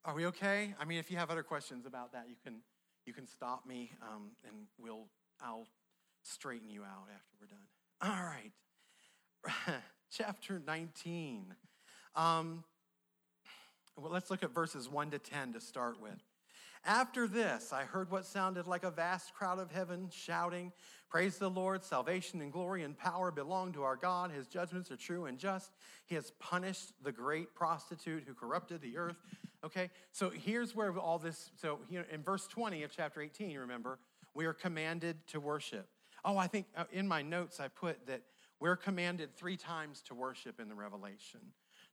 Are we okay? I mean, if you have other questions about that, you can you can stop me, um, and we'll I'll straighten you out after we're done. All right, chapter 19. Um, well, let's look at verses 1 to 10 to start with. After this, I heard what sounded like a vast crowd of heaven shouting, Praise the Lord, salvation and glory and power belong to our God. His judgments are true and just. He has punished the great prostitute who corrupted the earth. Okay, so here's where all this, so here in verse 20 of chapter 18, remember, we are commanded to worship. Oh, I think uh, in my notes I put that we're commanded three times to worship in the Revelation.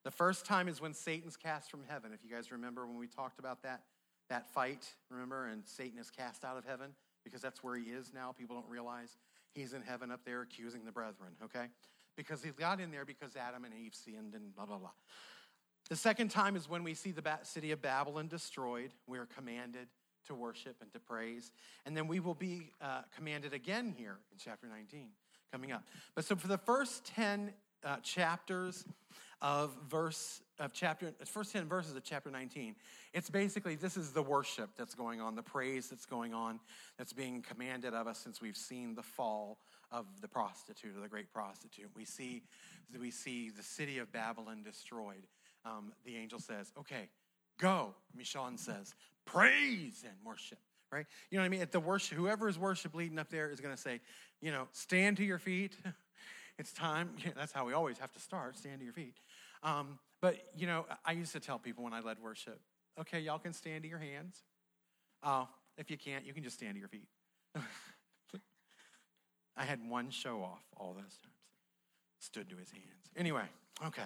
The first time is when Satan's cast from heaven. If you guys remember when we talked about that, that fight, remember, and Satan is cast out of heaven because that's where he is now. People don't realize he's in heaven up there accusing the brethren, okay? Because he got in there because Adam and Eve sinned and blah, blah, blah. The second time is when we see the city of Babylon destroyed. We are commanded to worship and to praise. And then we will be uh, commanded again here in chapter 19 coming up. But so for the first 10 uh, chapters of verse of chapter first 10 verses of chapter 19 it's basically this is the worship that's going on the praise that's going on that's being commanded of us since we've seen the fall of the prostitute or the great prostitute we see we see the city of babylon destroyed um, the angel says, okay, go. Mishan says, praise and worship, right? You know what I mean? At the worship, whoever is worship leading up there is going to say, you know, stand to your feet. it's time. That's how we always have to start, stand to your feet. Um, but, you know, I used to tell people when I led worship, okay, y'all can stand to your hands. Uh, if you can't, you can just stand to your feet. I had one show off all those times. Stood to his hands. Anyway, okay.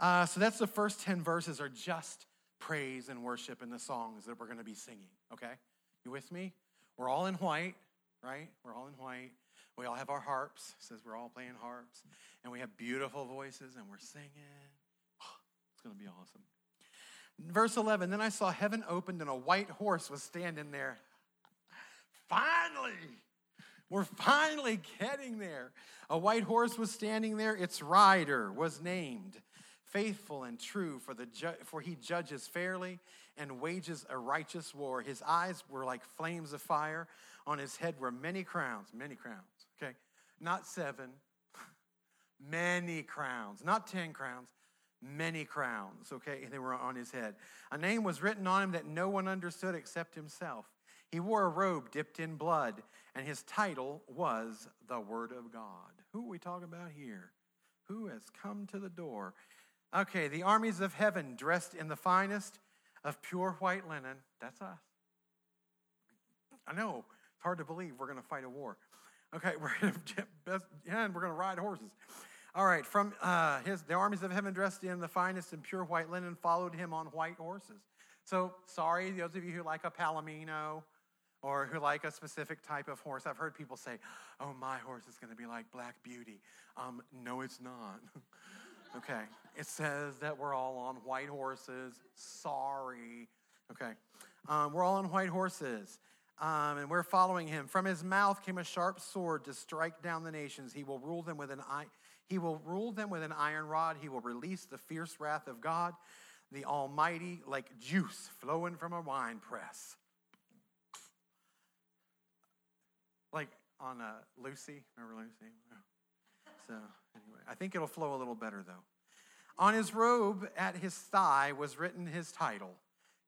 Uh, so that's the first 10 verses are just praise and worship in the songs that we're going to be singing, okay? You with me? We're all in white, right? We're all in white We all have our harps. Says we're all playing harps. And we have beautiful voices and we're singing. it's going to be awesome. Verse 11 Then I saw heaven opened and a white horse was standing there. Finally, we're finally getting there. A white horse was standing there. Its rider was named faithful and true, for, the ju- for he judges fairly and wages a righteous war. His eyes were like flames of fire. On his head were many crowns, many crowns, okay? Not seven, many crowns, not ten crowns, many crowns, okay? They were on his head. A name was written on him that no one understood except himself. He wore a robe dipped in blood, and his title was the Word of God. Who are we talking about here? Who has come to the door? Okay, the armies of heaven dressed in the finest of pure white linen. That's us. I know, it's hard to believe we're going to fight a war. Okay, we're to, and we're going to ride horses. All right, from uh, his, the armies of heaven dressed in the finest and pure white linen followed him on white horses. So, sorry, those of you who like a palomino or who like a specific type of horse. I've heard people say, oh, my horse is going to be like Black Beauty. Um, no, it's not. okay, it says that we're all on white horses. Sorry. Okay, um, we're all on white horses. Um, and we're following him. From his mouth came a sharp sword to strike down the nations. He will rule them with an eye. He will rule them with an iron rod. He will release the fierce wrath of God, the Almighty, like juice flowing from a wine press. Like on uh, Lucy. Remember Lucy? So, anyway, I think it'll flow a little better though. On his robe at his thigh was written his title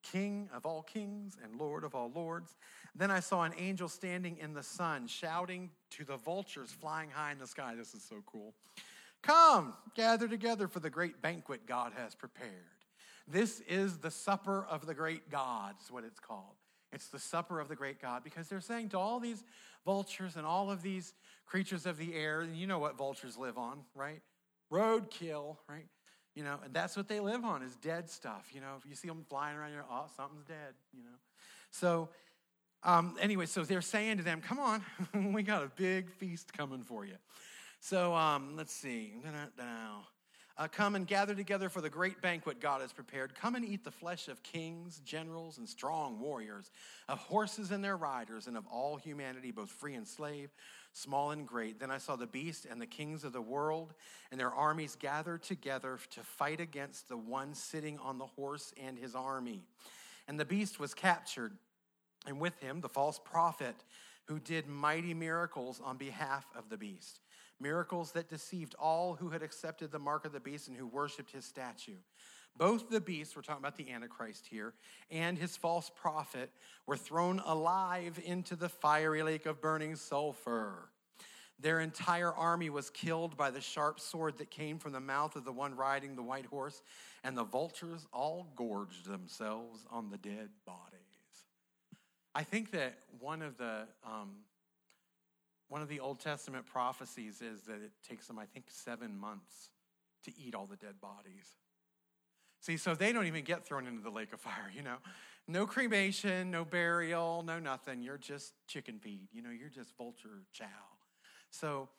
King of all kings and Lord of all lords. Then I saw an angel standing in the sun, shouting to the vultures flying high in the sky. This is so cool. Come, gather together for the great banquet God has prepared. This is the supper of the great God, is what it's called. It's the supper of the great God because they're saying to all these vultures and all of these creatures of the air, and you know what vultures live on, right? Roadkill, right? You know, and that's what they live on is dead stuff. You know, if you see them flying around, you're, oh, something's dead, you know. So, um, anyway, so they're saying to them, come on, we got a big feast coming for you. So um, let's see. Uh, come and gather together for the great banquet God has prepared. Come and eat the flesh of kings, generals, and strong warriors, of horses and their riders, and of all humanity, both free and slave, small and great. Then I saw the beast and the kings of the world and their armies gathered together to fight against the one sitting on the horse and his army. And the beast was captured, and with him the false prophet who did mighty miracles on behalf of the beast miracles that deceived all who had accepted the mark of the beast and who worshiped his statue. Both the beast, we're talking about the Antichrist here, and his false prophet were thrown alive into the fiery lake of burning sulfur. Their entire army was killed by the sharp sword that came from the mouth of the one riding the white horse, and the vultures all gorged themselves on the dead bodies. I think that one of the um, one of the Old Testament prophecies is that it takes them, I think, seven months to eat all the dead bodies. See, so they don't even get thrown into the lake of fire, you know. No cremation, no burial, no nothing. You're just chicken feed, you know, you're just vulture chow. So,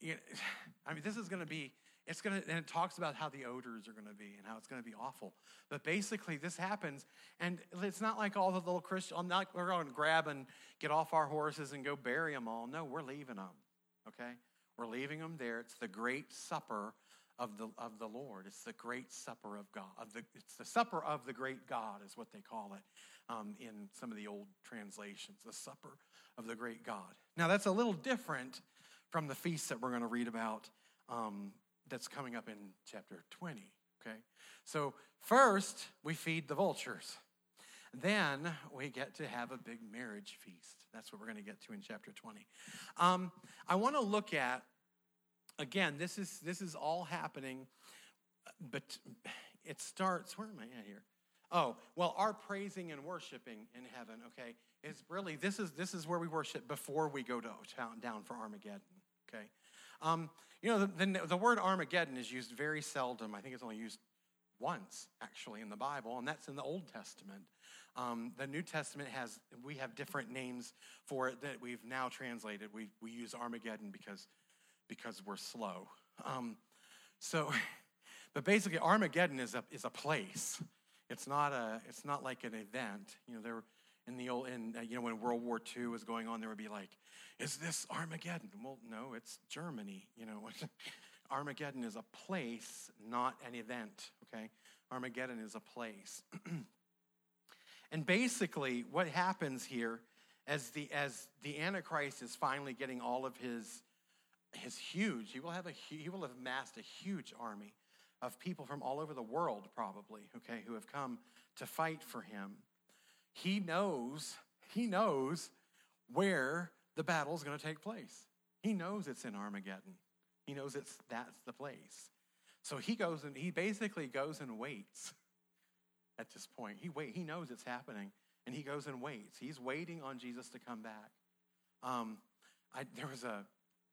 you know, I mean, this is going to be it's going to, and it talks about how the odors are going to be and how it's going to be awful. But basically, this happens, and it's not like all the little Christians, I'm not, we're going to grab and get off our horses and go bury them all. No, we're leaving them, okay? We're leaving them there. It's the great supper of the, of the Lord. It's the great supper of God. Of the, it's the supper of the great God, is what they call it um, in some of the old translations. The supper of the great God. Now, that's a little different from the feast that we're going to read about um, that's coming up in chapter 20. Okay? So, first, we feed the vultures. Then we get to have a big marriage feast. That's what we're going to get to in chapter 20. Um, I want to look at, again, this is, this is all happening, but it starts, where am I at here? Oh, well, our praising and worshiping in heaven, okay, is really, this is, this is where we worship before we go to, down for Armageddon, okay? Um, you know, the, the, the, word Armageddon is used very seldom. I think it's only used once, actually, in the Bible, and that's in the Old Testament. Um, the New Testament has, we have different names for it that we've now translated. We, we use Armageddon because, because we're slow. Um, so, but basically, Armageddon is a, is a place. It's not, a, it's not like an event. You know, there in the old, in, you know, when World War II was going on, there would be like, is this Armageddon? Well, no, it's Germany. You know, Armageddon is a place, not an event, okay? Armageddon is a place. and basically, what happens here as the, as the Antichrist is finally getting all of his, his huge, he will, have a, he will have amassed a huge army of people from all over the world, probably, okay, who have come to fight for him. He knows, he knows where the battle is going to take place. He knows it's in Armageddon. He knows it's that's the place. So he goes and he basically goes and waits at this point. He wait, he knows it's happening, and he goes and waits. He's waiting on Jesus to come back. Um, I, there was a,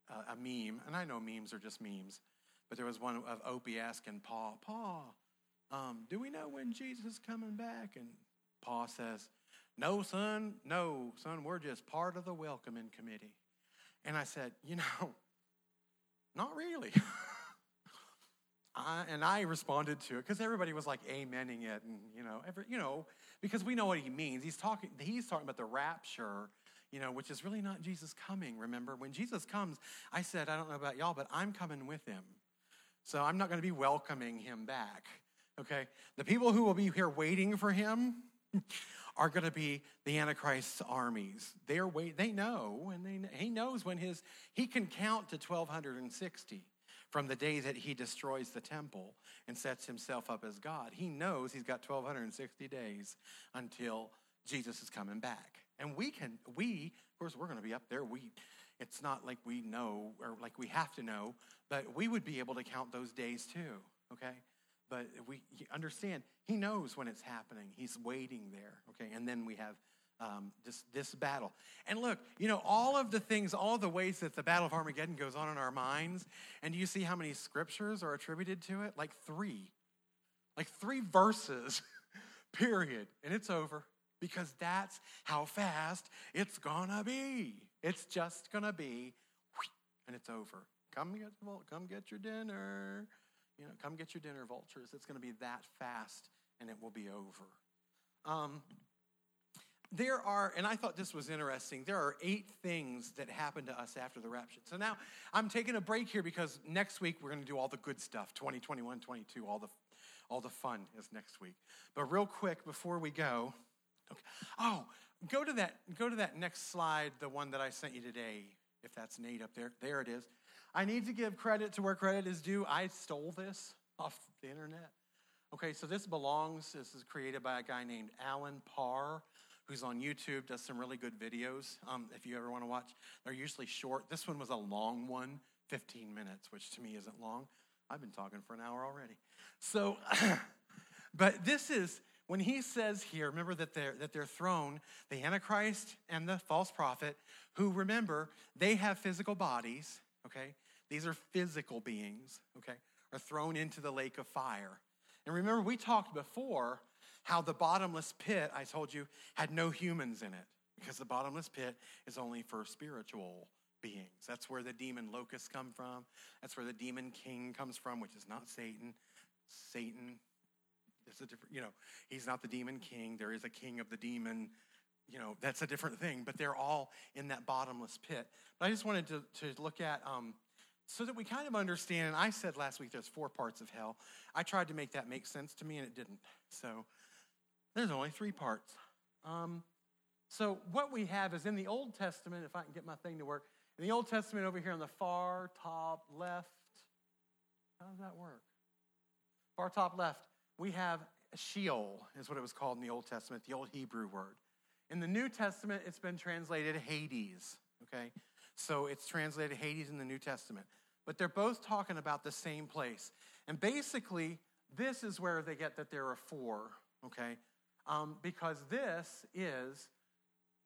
a, a meme, and I know memes are just memes, but there was one of Opie asking Paul, Paul, um, do we know when Jesus is coming back? And Paul says, No, son, no, son, we're just part of the welcoming committee. And I said, You know, not really. I, and I responded to it because everybody was like amening it, and you know, every, you know, because we know what he means. He's talking. He's talking about the rapture, you know, which is really not Jesus coming. Remember, when Jesus comes, I said, I don't know about y'all, but I'm coming with him, so I'm not going to be welcoming him back. Okay, the people who will be here waiting for him are going to be the Antichrist's armies. They're wait, they know, and they, he knows when his, he can count to 1260 from the day that he destroys the temple and sets himself up as God. He knows he's got 1260 days until Jesus is coming back. And we can, we, of course, we're going to be up there. We, it's not like we know or like we have to know, but we would be able to count those days too, okay? But we understand he knows when it's happening. He's waiting there, okay? And then we have um, this, this battle. And look, you know, all of the things, all the ways that the Battle of Armageddon goes on in our minds, and do you see how many scriptures are attributed to it? Like three. Like three verses, period. And it's over because that's how fast it's gonna be. It's just gonna be, and it's over. Come get, come get your dinner. You know, come get your dinner, vultures. It's going to be that fast and it will be over. Um, there are, and I thought this was interesting, there are eight things that happen to us after the rapture. So now I'm taking a break here because next week we're going to do all the good stuff 2021, 22, all the, all the fun is next week. But real quick before we go, okay. oh, go to that, go to that next slide, the one that I sent you today, if that's Nate up there. There it is. I need to give credit to where credit is due. I stole this off the internet. Okay, so this belongs, this is created by a guy named Allen Parr, who's on YouTube, does some really good videos. Um, if you ever want to watch, they're usually short. This one was a long one, 15 minutes, which to me isn't long. I've been talking for an hour already. So, but this is, when he says here, remember that they're, that they're thrown, the Antichrist and the false prophet, who remember, they have physical bodies, okay? These are physical beings, okay? Are thrown into the lake of fire. And remember, we talked before how the bottomless pit, I told you, had no humans in it because the bottomless pit is only for spiritual beings. That's where the demon locusts come from. That's where the demon king comes from, which is not Satan. Satan is a different, you know, he's not the demon king. There is a king of the demon you know, that's a different thing, but they're all in that bottomless pit. But I just wanted to, to look at um, so that we kind of understand. And I said last week there's four parts of hell. I tried to make that make sense to me, and it didn't. So there's only three parts. Um, so what we have is in the Old Testament, if I can get my thing to work, in the Old Testament over here on the far top left, how does that work? Far top left, we have Sheol, is what it was called in the Old Testament, the old Hebrew word. In the New Testament, it's been translated Hades, okay? So it's translated Hades in the New Testament. But they're both talking about the same place. And basically, this is where they get that there are four, okay? Um, because this is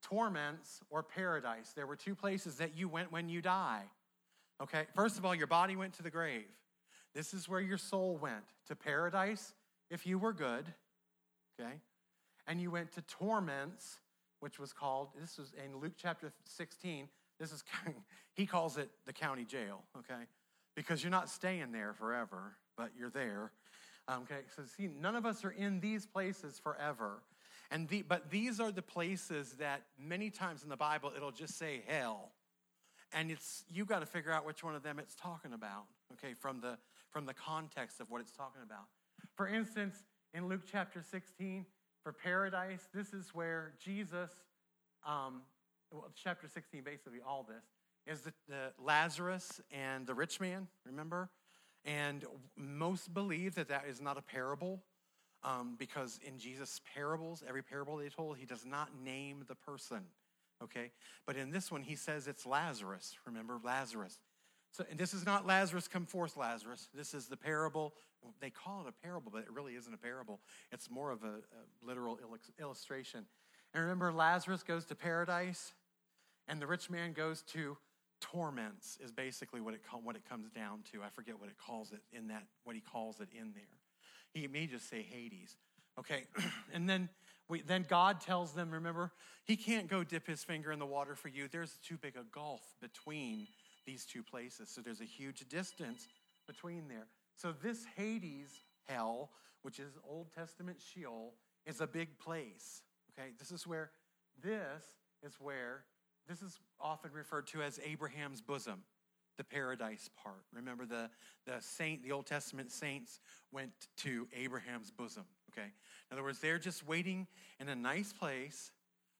torments or paradise. There were two places that you went when you die. Okay, first of all, your body went to the grave. This is where your soul went to paradise if you were good, okay, and you went to torments, which was called, this was in Luke chapter 16, this is, he calls it the county jail, okay, because you're not staying there forever, but you're there. Okay, so see, none of us are in these places forever. And the, but these are the places that many times in the Bible it'll just say hell. And it's you got to figure out which one of them it's talking about, okay, from the from the context of what it's talking about. For instance, in Luke chapter 16, for paradise, this is where Jesus, um, well, chapter 16, basically all this, is the, the Lazarus and the rich man, remember? And most believe that that is not a parable um, because in Jesus' parables, every parable they told, he does not name the person, okay? But in this one, he says it's Lazarus. Remember, Lazarus. So, and this is not Lazarus, come forth, Lazarus. This is the parable. They call it a parable, but it really isn't a parable. It's more of a, a literal illustration. And remember, Lazarus goes to paradise, and the rich man goes to torments, is basically what it, what it comes down to. I forget what it calls it in that, what he calls it in there. He may just say Hades. Okay, and then we, then God tells them, remember, he can't go dip his finger in the water for you. There's too big a gulf between these two places. So there's a huge distance between there. So this Hades hell, which is Old Testament Sheol, is a big place. Okay, this is where this is where this is often referred to as Abraham's bosom the paradise part. Remember, the, the saint, the Old Testament saints went to Abraham's bosom, okay? In other words, they're just waiting in a nice place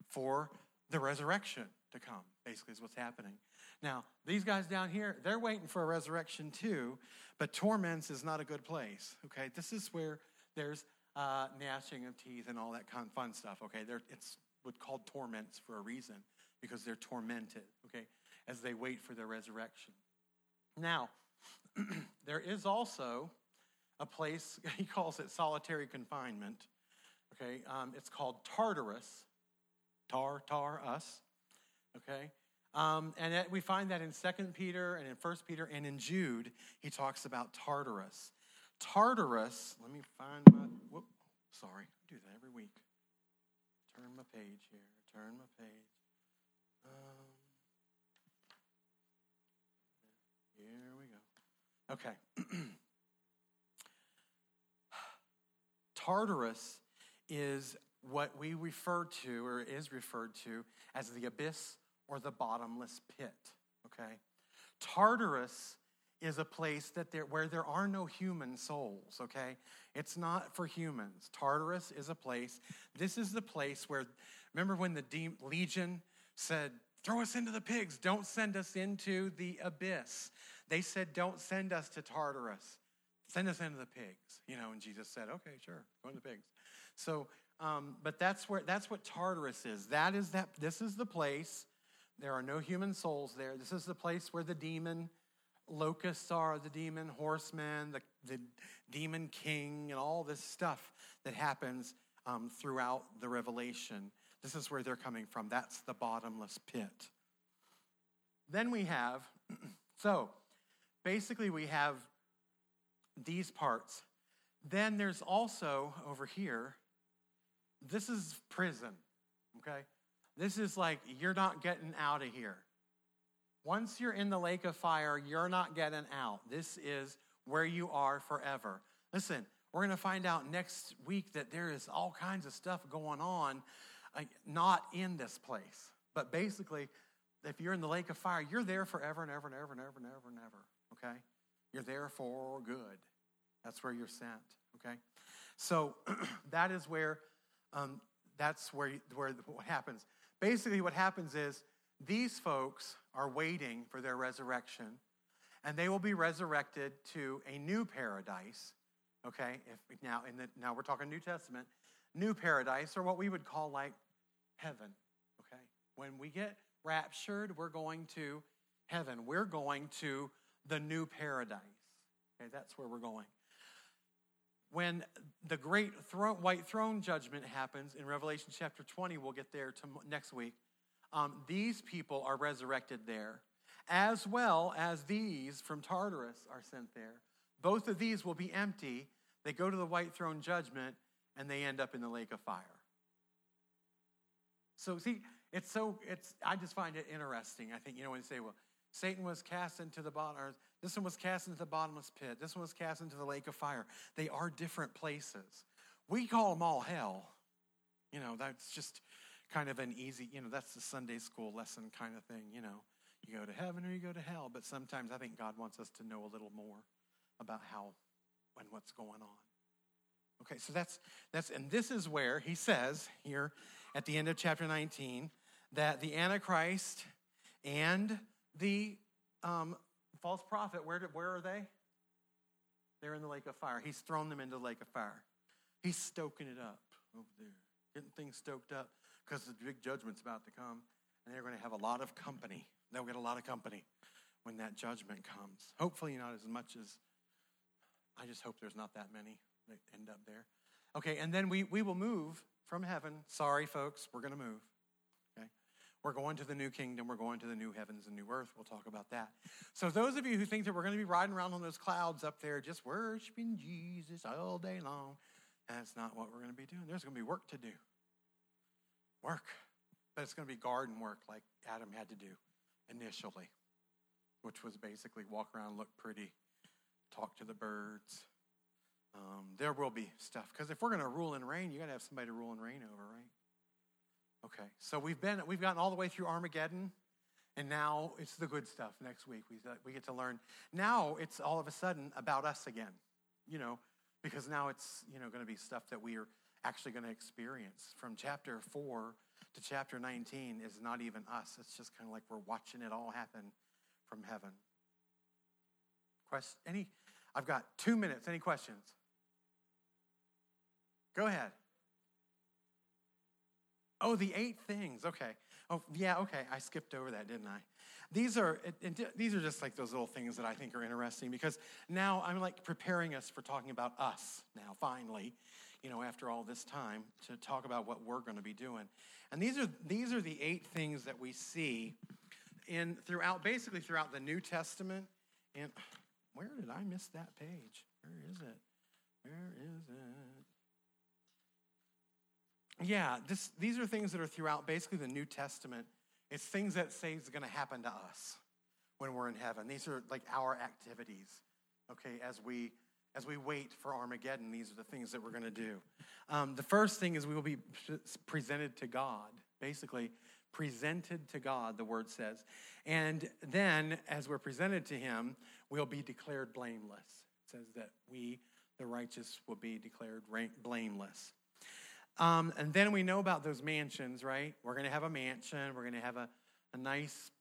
for the resurrection to come, basically, is what's happening. Now, these guys down here, they're waiting for a resurrection too, but torments is not a good place, okay? This is where there's uh, gnashing of teeth and all that kind of fun stuff, okay? It's what's called torments for a reason because they're tormented, okay, as they wait for their resurrection. Now, there is also a place, he calls it solitary confinement. Okay, um, it's called Tartarus. Tar, tar, us. Okay, um, and it, we find that in Second Peter and in First Peter and in Jude, he talks about Tartarus. Tartarus, let me find my, whoop, sorry, I do that every week. Turn my page here, turn my page. Um, here we go. Okay. Tartarus is what we refer to, or is referred to, as the abyss or the bottomless pit. Okay? Tartarus is a place that there, where there are no human souls, okay? It's not for humans. Tartarus is a place, this is the place where, remember when the de- Legion said, throw us into the pigs, don't send us into the abyss. They said, Don't send us to Tartarus. Send us into the pigs. You know, and Jesus said, Okay, sure, go into the pigs. So, um, but that's where that's what Tartarus is. That is that this is the place. There are no human souls there. This is the place where the demon locusts are, the demon horsemen, the, the demon king, and all this stuff that happens um, throughout the Revelation. This is where they're coming from. That's the bottomless pit. Then we have, so basically we have these parts. Then there's also over here, this is prison, okay? This is like you're not getting out of here. Once you're in the lake of fire, you're not getting out. This is where you are forever. Listen, we're going to find out next week that there is all kinds of stuff going on, uh, not in this place. But basically, if you're in the lake of fire, you're there forever and ever and ever and ever and ever and ever okay? You're there for good. That's where you're sent, okay? So that is where, um, that's where, where what happens. Basically, what happens is these folks are waiting for their resurrection, and they will be resurrected to a new paradise, okay? If, now, in the, now we're talking New Testament, new paradise, or what we would call like heaven, okay? When we get raptured, we're going to heaven. We're going to the new paradise. Okay, that's where we're going. When the great throne, white throne judgment happens in Revelation chapter 20, we'll get there to next week. Um, these people are resurrected there, as well as these from Tartarus are sent there. Both of these will be empty. They go to the white throne judgment and they end up in the lake of fire. So, see, it's so, it's, I just find it interesting. I think, you know, when you say, well, Satan was cast into the bottom, or this one was cast into the bottomless pit, this one was cast into the lake of fire. They are different places. We call them all hell. You know, that's just kind of an easy, you know, that's the Sunday school lesson kind of thing, you know. You go to heaven or you go to hell, but sometimes I think God wants us to know a little more about how and what's going on. Okay, so that's that's and this is where he says here at the end of chapter 19 that the Antichrist and the um, false prophet, where, where are they? They're in the lake of fire. He's thrown them into the lake of fire. He's stoking it up over there, getting things stoked up because the big judgment's about to come, and they're going to have a lot of company. They'll get a lot of company when that judgment comes. Hopefully, not as much as I just hope there's not that many that end up there. Okay, and then we, we will move from heaven. Sorry, folks, we're going to move. Okay, we're going to the new kingdom. We're going to the new heavens and new earth. We'll talk about that. So, those of you who think that we're going to be riding around on those clouds up there, just worshiping Jesus all day long, that's not what we're going to be doing. There's going to be work to do. Work. But it's going to be garden work like Adam had to do initially, which was basically walk around, look pretty, talk to the birds. Um, there will be stuff because if we're going to rule and reign, you got to have somebody to rule and reign over, right? Okay, so we've been we've gotten all the way through Armageddon, and now it's the good stuff. Next week we we get to learn. Now it's all of a sudden about us again, you know, because now it's you know going to be stuff that we are actually going to experience from chapter four to chapter 19 is not even us. It's just kind of like we're watching it all happen from heaven. Question? Any? I've got two minutes. Any questions? Go ahead. Oh, the eight things. Okay. Oh, yeah. Okay. I skipped over that, didn't I? These are these are just like those little things that I think are interesting because now I'm like preparing us for talking about us. Now, finally, you know, after all this time, to talk about what we're going to be doing. And these are these are the eight things that we see in throughout basically throughout the New Testament. And where did I miss that page? Where is it? Where is it? Yeah, this, these are things that are throughout basically the New Testament. It's things that say is going to happen to us when we're in heaven. These are like our activities, okay, as we as we wait for Armageddon, these are the things that we're going to do. Um, the first thing is we will be presented to God, basically, presented to God, the word says. And then, as we're presented to Him, we'll be declared blameless. It says that we, the righteous, will be declared blameless. Um, and then we know about those mansions, right? We're going to have a mansion. We're going to have a, a nice,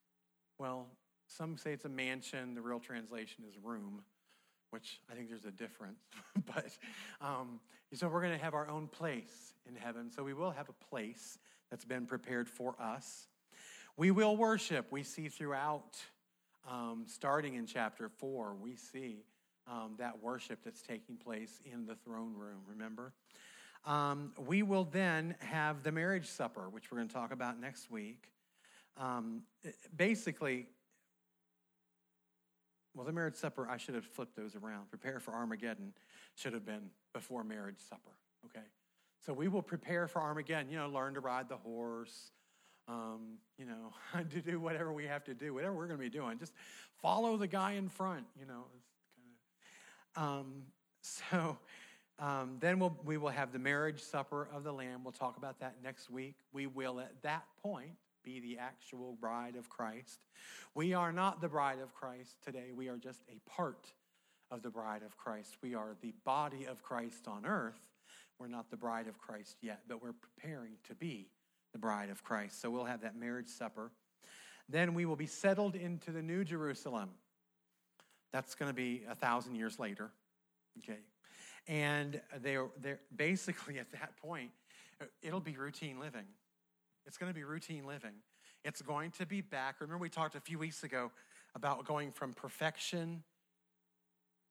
well, some say it's a mansion. The real translation is room, which I think there's a difference. but um, so we're going to have our own place in heaven. So we will have a place that's been prepared for us. We will worship. We see throughout, um, starting in chapter four, we see um, that worship that's taking place in the throne room, remember? Um, we will then have the marriage supper, which we're going to talk about next week. Um, basically, well, the marriage supper, I should have flipped those around. Prepare for Armageddon should have been before marriage supper, okay? So we will prepare for Armageddon, you know, learn to ride the horse, um, you know, to do whatever we have to do, whatever we're going to be doing. Just follow the guy in front, you know. Kind of, um, so um, then we'll, we will have the marriage supper of the Lamb. We'll talk about that next week. We will, at that point, be the actual bride of Christ. We are not the bride of Christ today. We are just a part of the bride of Christ. We are the body of Christ on earth. We're not the bride of Christ yet, but we're preparing to be the bride of Christ. So we'll have that marriage supper. Then we will be settled into the new Jerusalem. That's going to be a thousand years later. Okay. And they're, they're basically at that point, it'll be routine living. It's going to be routine living. It's going to be back. Remember, we talked a few weeks ago about going from perfection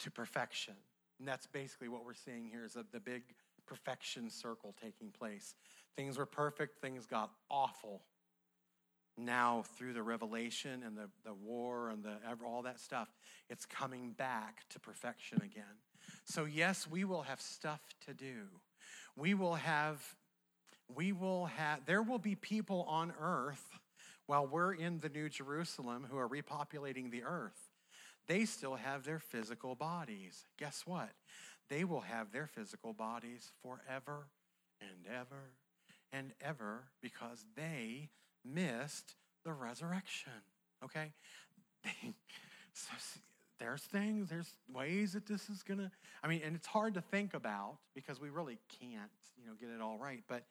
to perfection. And that's basically what we're seeing here is the big perfection circle taking place. Things were perfect, things got awful. Now, through the revelation and the, the war and the, all that stuff, it's coming back to perfection again. So, yes, we will have stuff to do. We will have, we will have, there will be people on earth while we're in the New Jerusalem who are repopulating the earth. They still have their physical bodies. Guess what? They will have their physical bodies forever and ever and ever because they missed the resurrection. Okay? so there's things, there's ways that this is gonna, I mean, and it's hard to think about because we really can't, you know, get it all right. But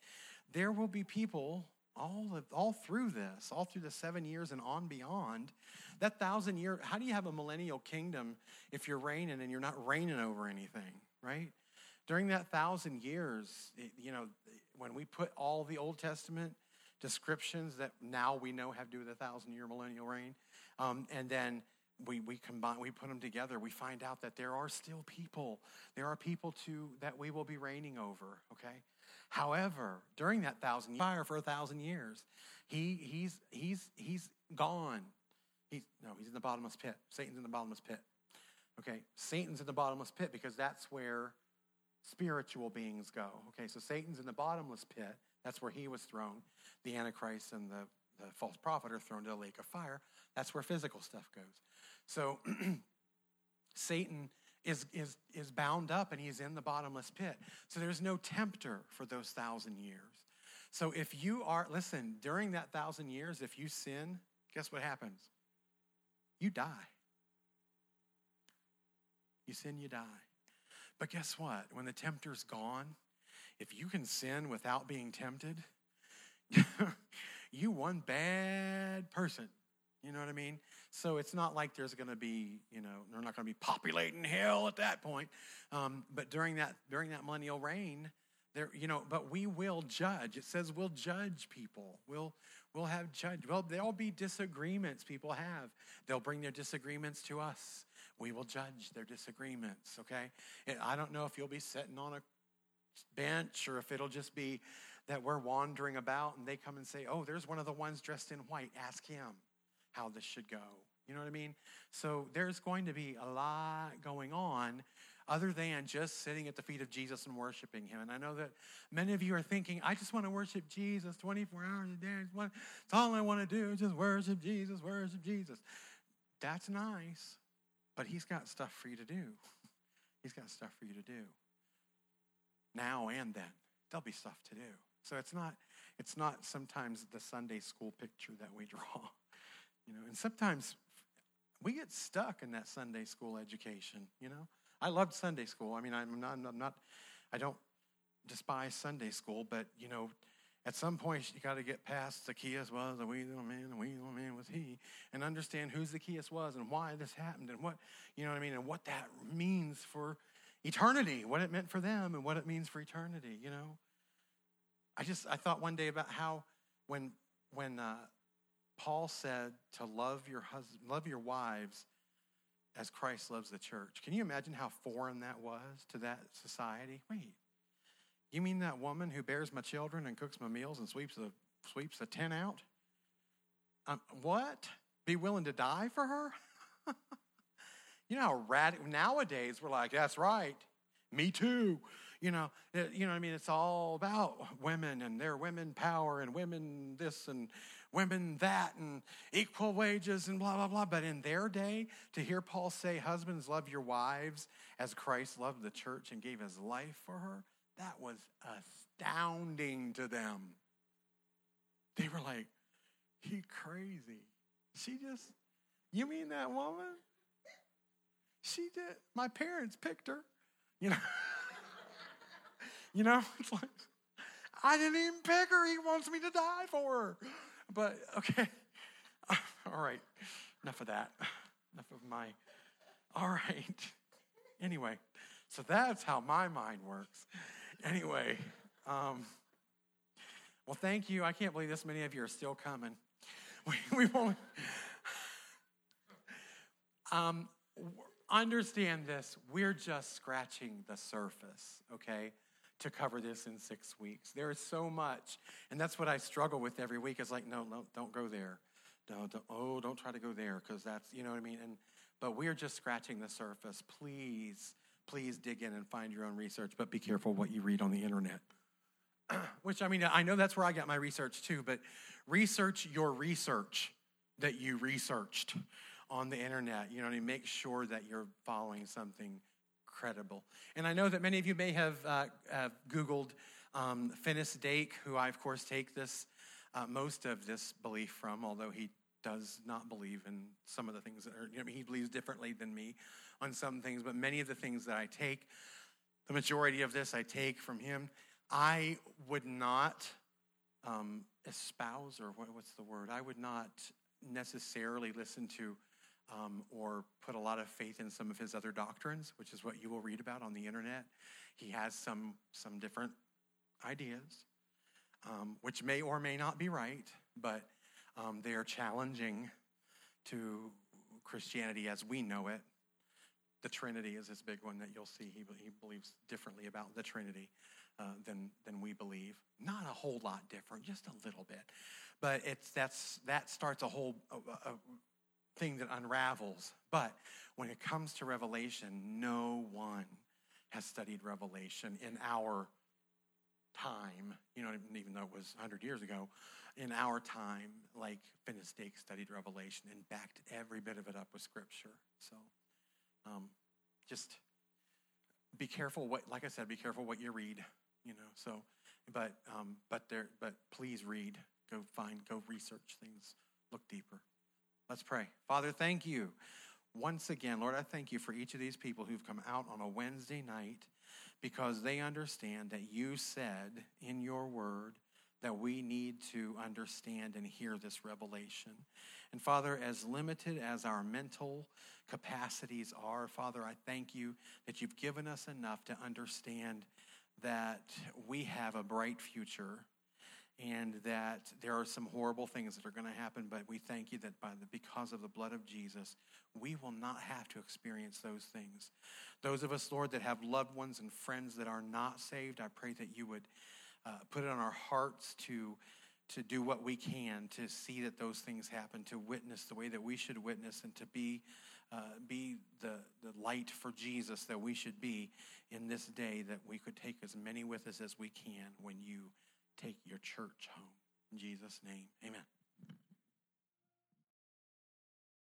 there will be people all of, all through this, all through the seven years and on beyond. That thousand year, how do you have a millennial kingdom if you're reigning and you're not reigning over anything, right? During that thousand years, you know, when we put all the Old Testament descriptions that now we know have to do with a thousand year millennial reign, um, and then we, we combine, we put them together, we find out that there are still people. There are people too that we will be reigning over, okay? However, during that thousand fire for a thousand years, he, he's, he's, he's gone. He's, no, he's in the bottomless pit. Satan's in the bottomless pit. Okay, Satan's in the bottomless pit because that's where spiritual beings go. Okay, so Satan's in the bottomless pit. That's where he was thrown. The Antichrist and the, the false prophet are thrown to the lake of fire. That's where physical stuff goes. So Satan is, is, is bound up and he's in the bottomless pit. So there's no tempter for those thousand years. So if you are, listen, during that thousand years, if you sin, guess what happens? You die. You sin, you die. But guess what? When the tempter's gone, if you can sin without being tempted, you one bad person. You know what I mean? So it's not like there's going to be, you know, they're not going to be populating hell at that point. Um, but during that during that millennial reign, there, you know, but we will judge. It says we'll judge people. We'll we'll have judge. Well, there'll be disagreements people have. They'll bring their disagreements to us. We will judge their disagreements. Okay. And I don't know if you'll be sitting on a bench or if it'll just be that we're wandering about and they come and say, "Oh, there's one of the ones dressed in white. Ask him." How this should go. You know what I mean? So there's going to be a lot going on other than just sitting at the feet of Jesus and worshiping him. And I know that many of you are thinking, I just want to worship Jesus 24 hours a day. It's all I want to do just worship Jesus, worship Jesus. That's nice, but he's got stuff for you to do. He's got stuff for you to do. Now and then. There'll be stuff to do. So it's not, it's not sometimes the Sunday school picture that we draw. You know, and sometimes we get stuck in that Sunday school education, you know. I loved Sunday school. I mean, I'm not, I'm not I don't despise Sunday school, but, you know, at some point you got to get past Zacchaeus was a wee little man, a wee little man was he, and understand who Zacchaeus was and why this happened and what, you know what I mean, and what that means for eternity, what it meant for them and what it means for eternity, you know. I just, I thought one day about how when, when, uh, Paul said to love your husband, love your wives as Christ loves the church. Can you imagine how foreign that was to that society? Wait, you mean that woman who bears my children and cooks my meals and sweeps the sweeps the tent out? Um, what? Be willing to die for her? you know how radical nowadays we're like, that's right, me too. You know, you know. I mean, it's all about women and their women power and women this and women that and equal wages and blah, blah, blah. But in their day, to hear Paul say, Husbands, love your wives as Christ loved the church and gave his life for her, that was astounding to them. They were like, He crazy. She just, you mean that woman? She did. My parents picked her. You know? you know, it's like, I didn't even pick her. He wants me to die for her. But, okay. All right. Enough of that. Enough of my. All right. Anyway, so that's how my mind works. Anyway, um, well, thank you. I can't believe this many of you are still coming. We, we won't. Um, understand this. We're just scratching the surface, okay? To cover this in six weeks. There is so much. And that's what I struggle with every week is like, no, no don't go there. No, don't, oh, don't try to go there because that's, you know what I mean? And, but we're just scratching the surface. Please, please dig in and find your own research, but be careful what you read on the internet. Which, I mean, I know that's where I got my research too, but research your research that you researched on the internet. You know, to make sure that you're following something credible. And I know that many of you may have, uh, have Googled um, Finis Dake, who I, of course, take this uh, most of this belief from, although he does not believe in some of the things that are, you know, he believes differently than me on some things, but many of the things that I take, the majority of this I take from him. I would not um, espouse, or what, what's the word? I would not necessarily listen to um, or put a lot of faith in some of his other doctrines, which is what you will read about on the internet. He has some some different ideas, um, which may or may not be right, but um, they are challenging to Christianity as we know it. The Trinity is this big one that you'll see. He, he believes differently about the Trinity uh, than, than we believe. Not a whole lot different, just a little bit. But it's, that's, that starts a whole a, a thing that unravels. But when it comes to Revelation, no one has studied Revelation in our time, you know, even though it was 100 years ago, in our time, like Dake studied Revelation and backed every bit of it up with Scripture. So um, just be careful what, like I said, be careful what you read, you know. So, but um, but there, but please read, go find, go research things, look deeper. Let's pray. Father, thank you once again, Lord. I thank you for each of these people who've come out on a Wednesday night because they understand that you said in your word that we need to understand and hear this revelation. And Father, as limited as our mental capacities are, Father, I thank you that you've given us enough to understand that we have a bright future and that there are some horrible things that are going to happen, but we thank you that by the, because of the blood of Jesus, we will not have to experience those things. Those of us, Lord, that have loved ones and friends that are not saved, I pray that you would uh, put it on our hearts to, to do what we can to see that those things happen, to witness the way that we should witness, and to be, uh, be the, the light for Jesus that we should be in this day, that we could take as many with us as we can when you take your church home. In Jesus' name, amen.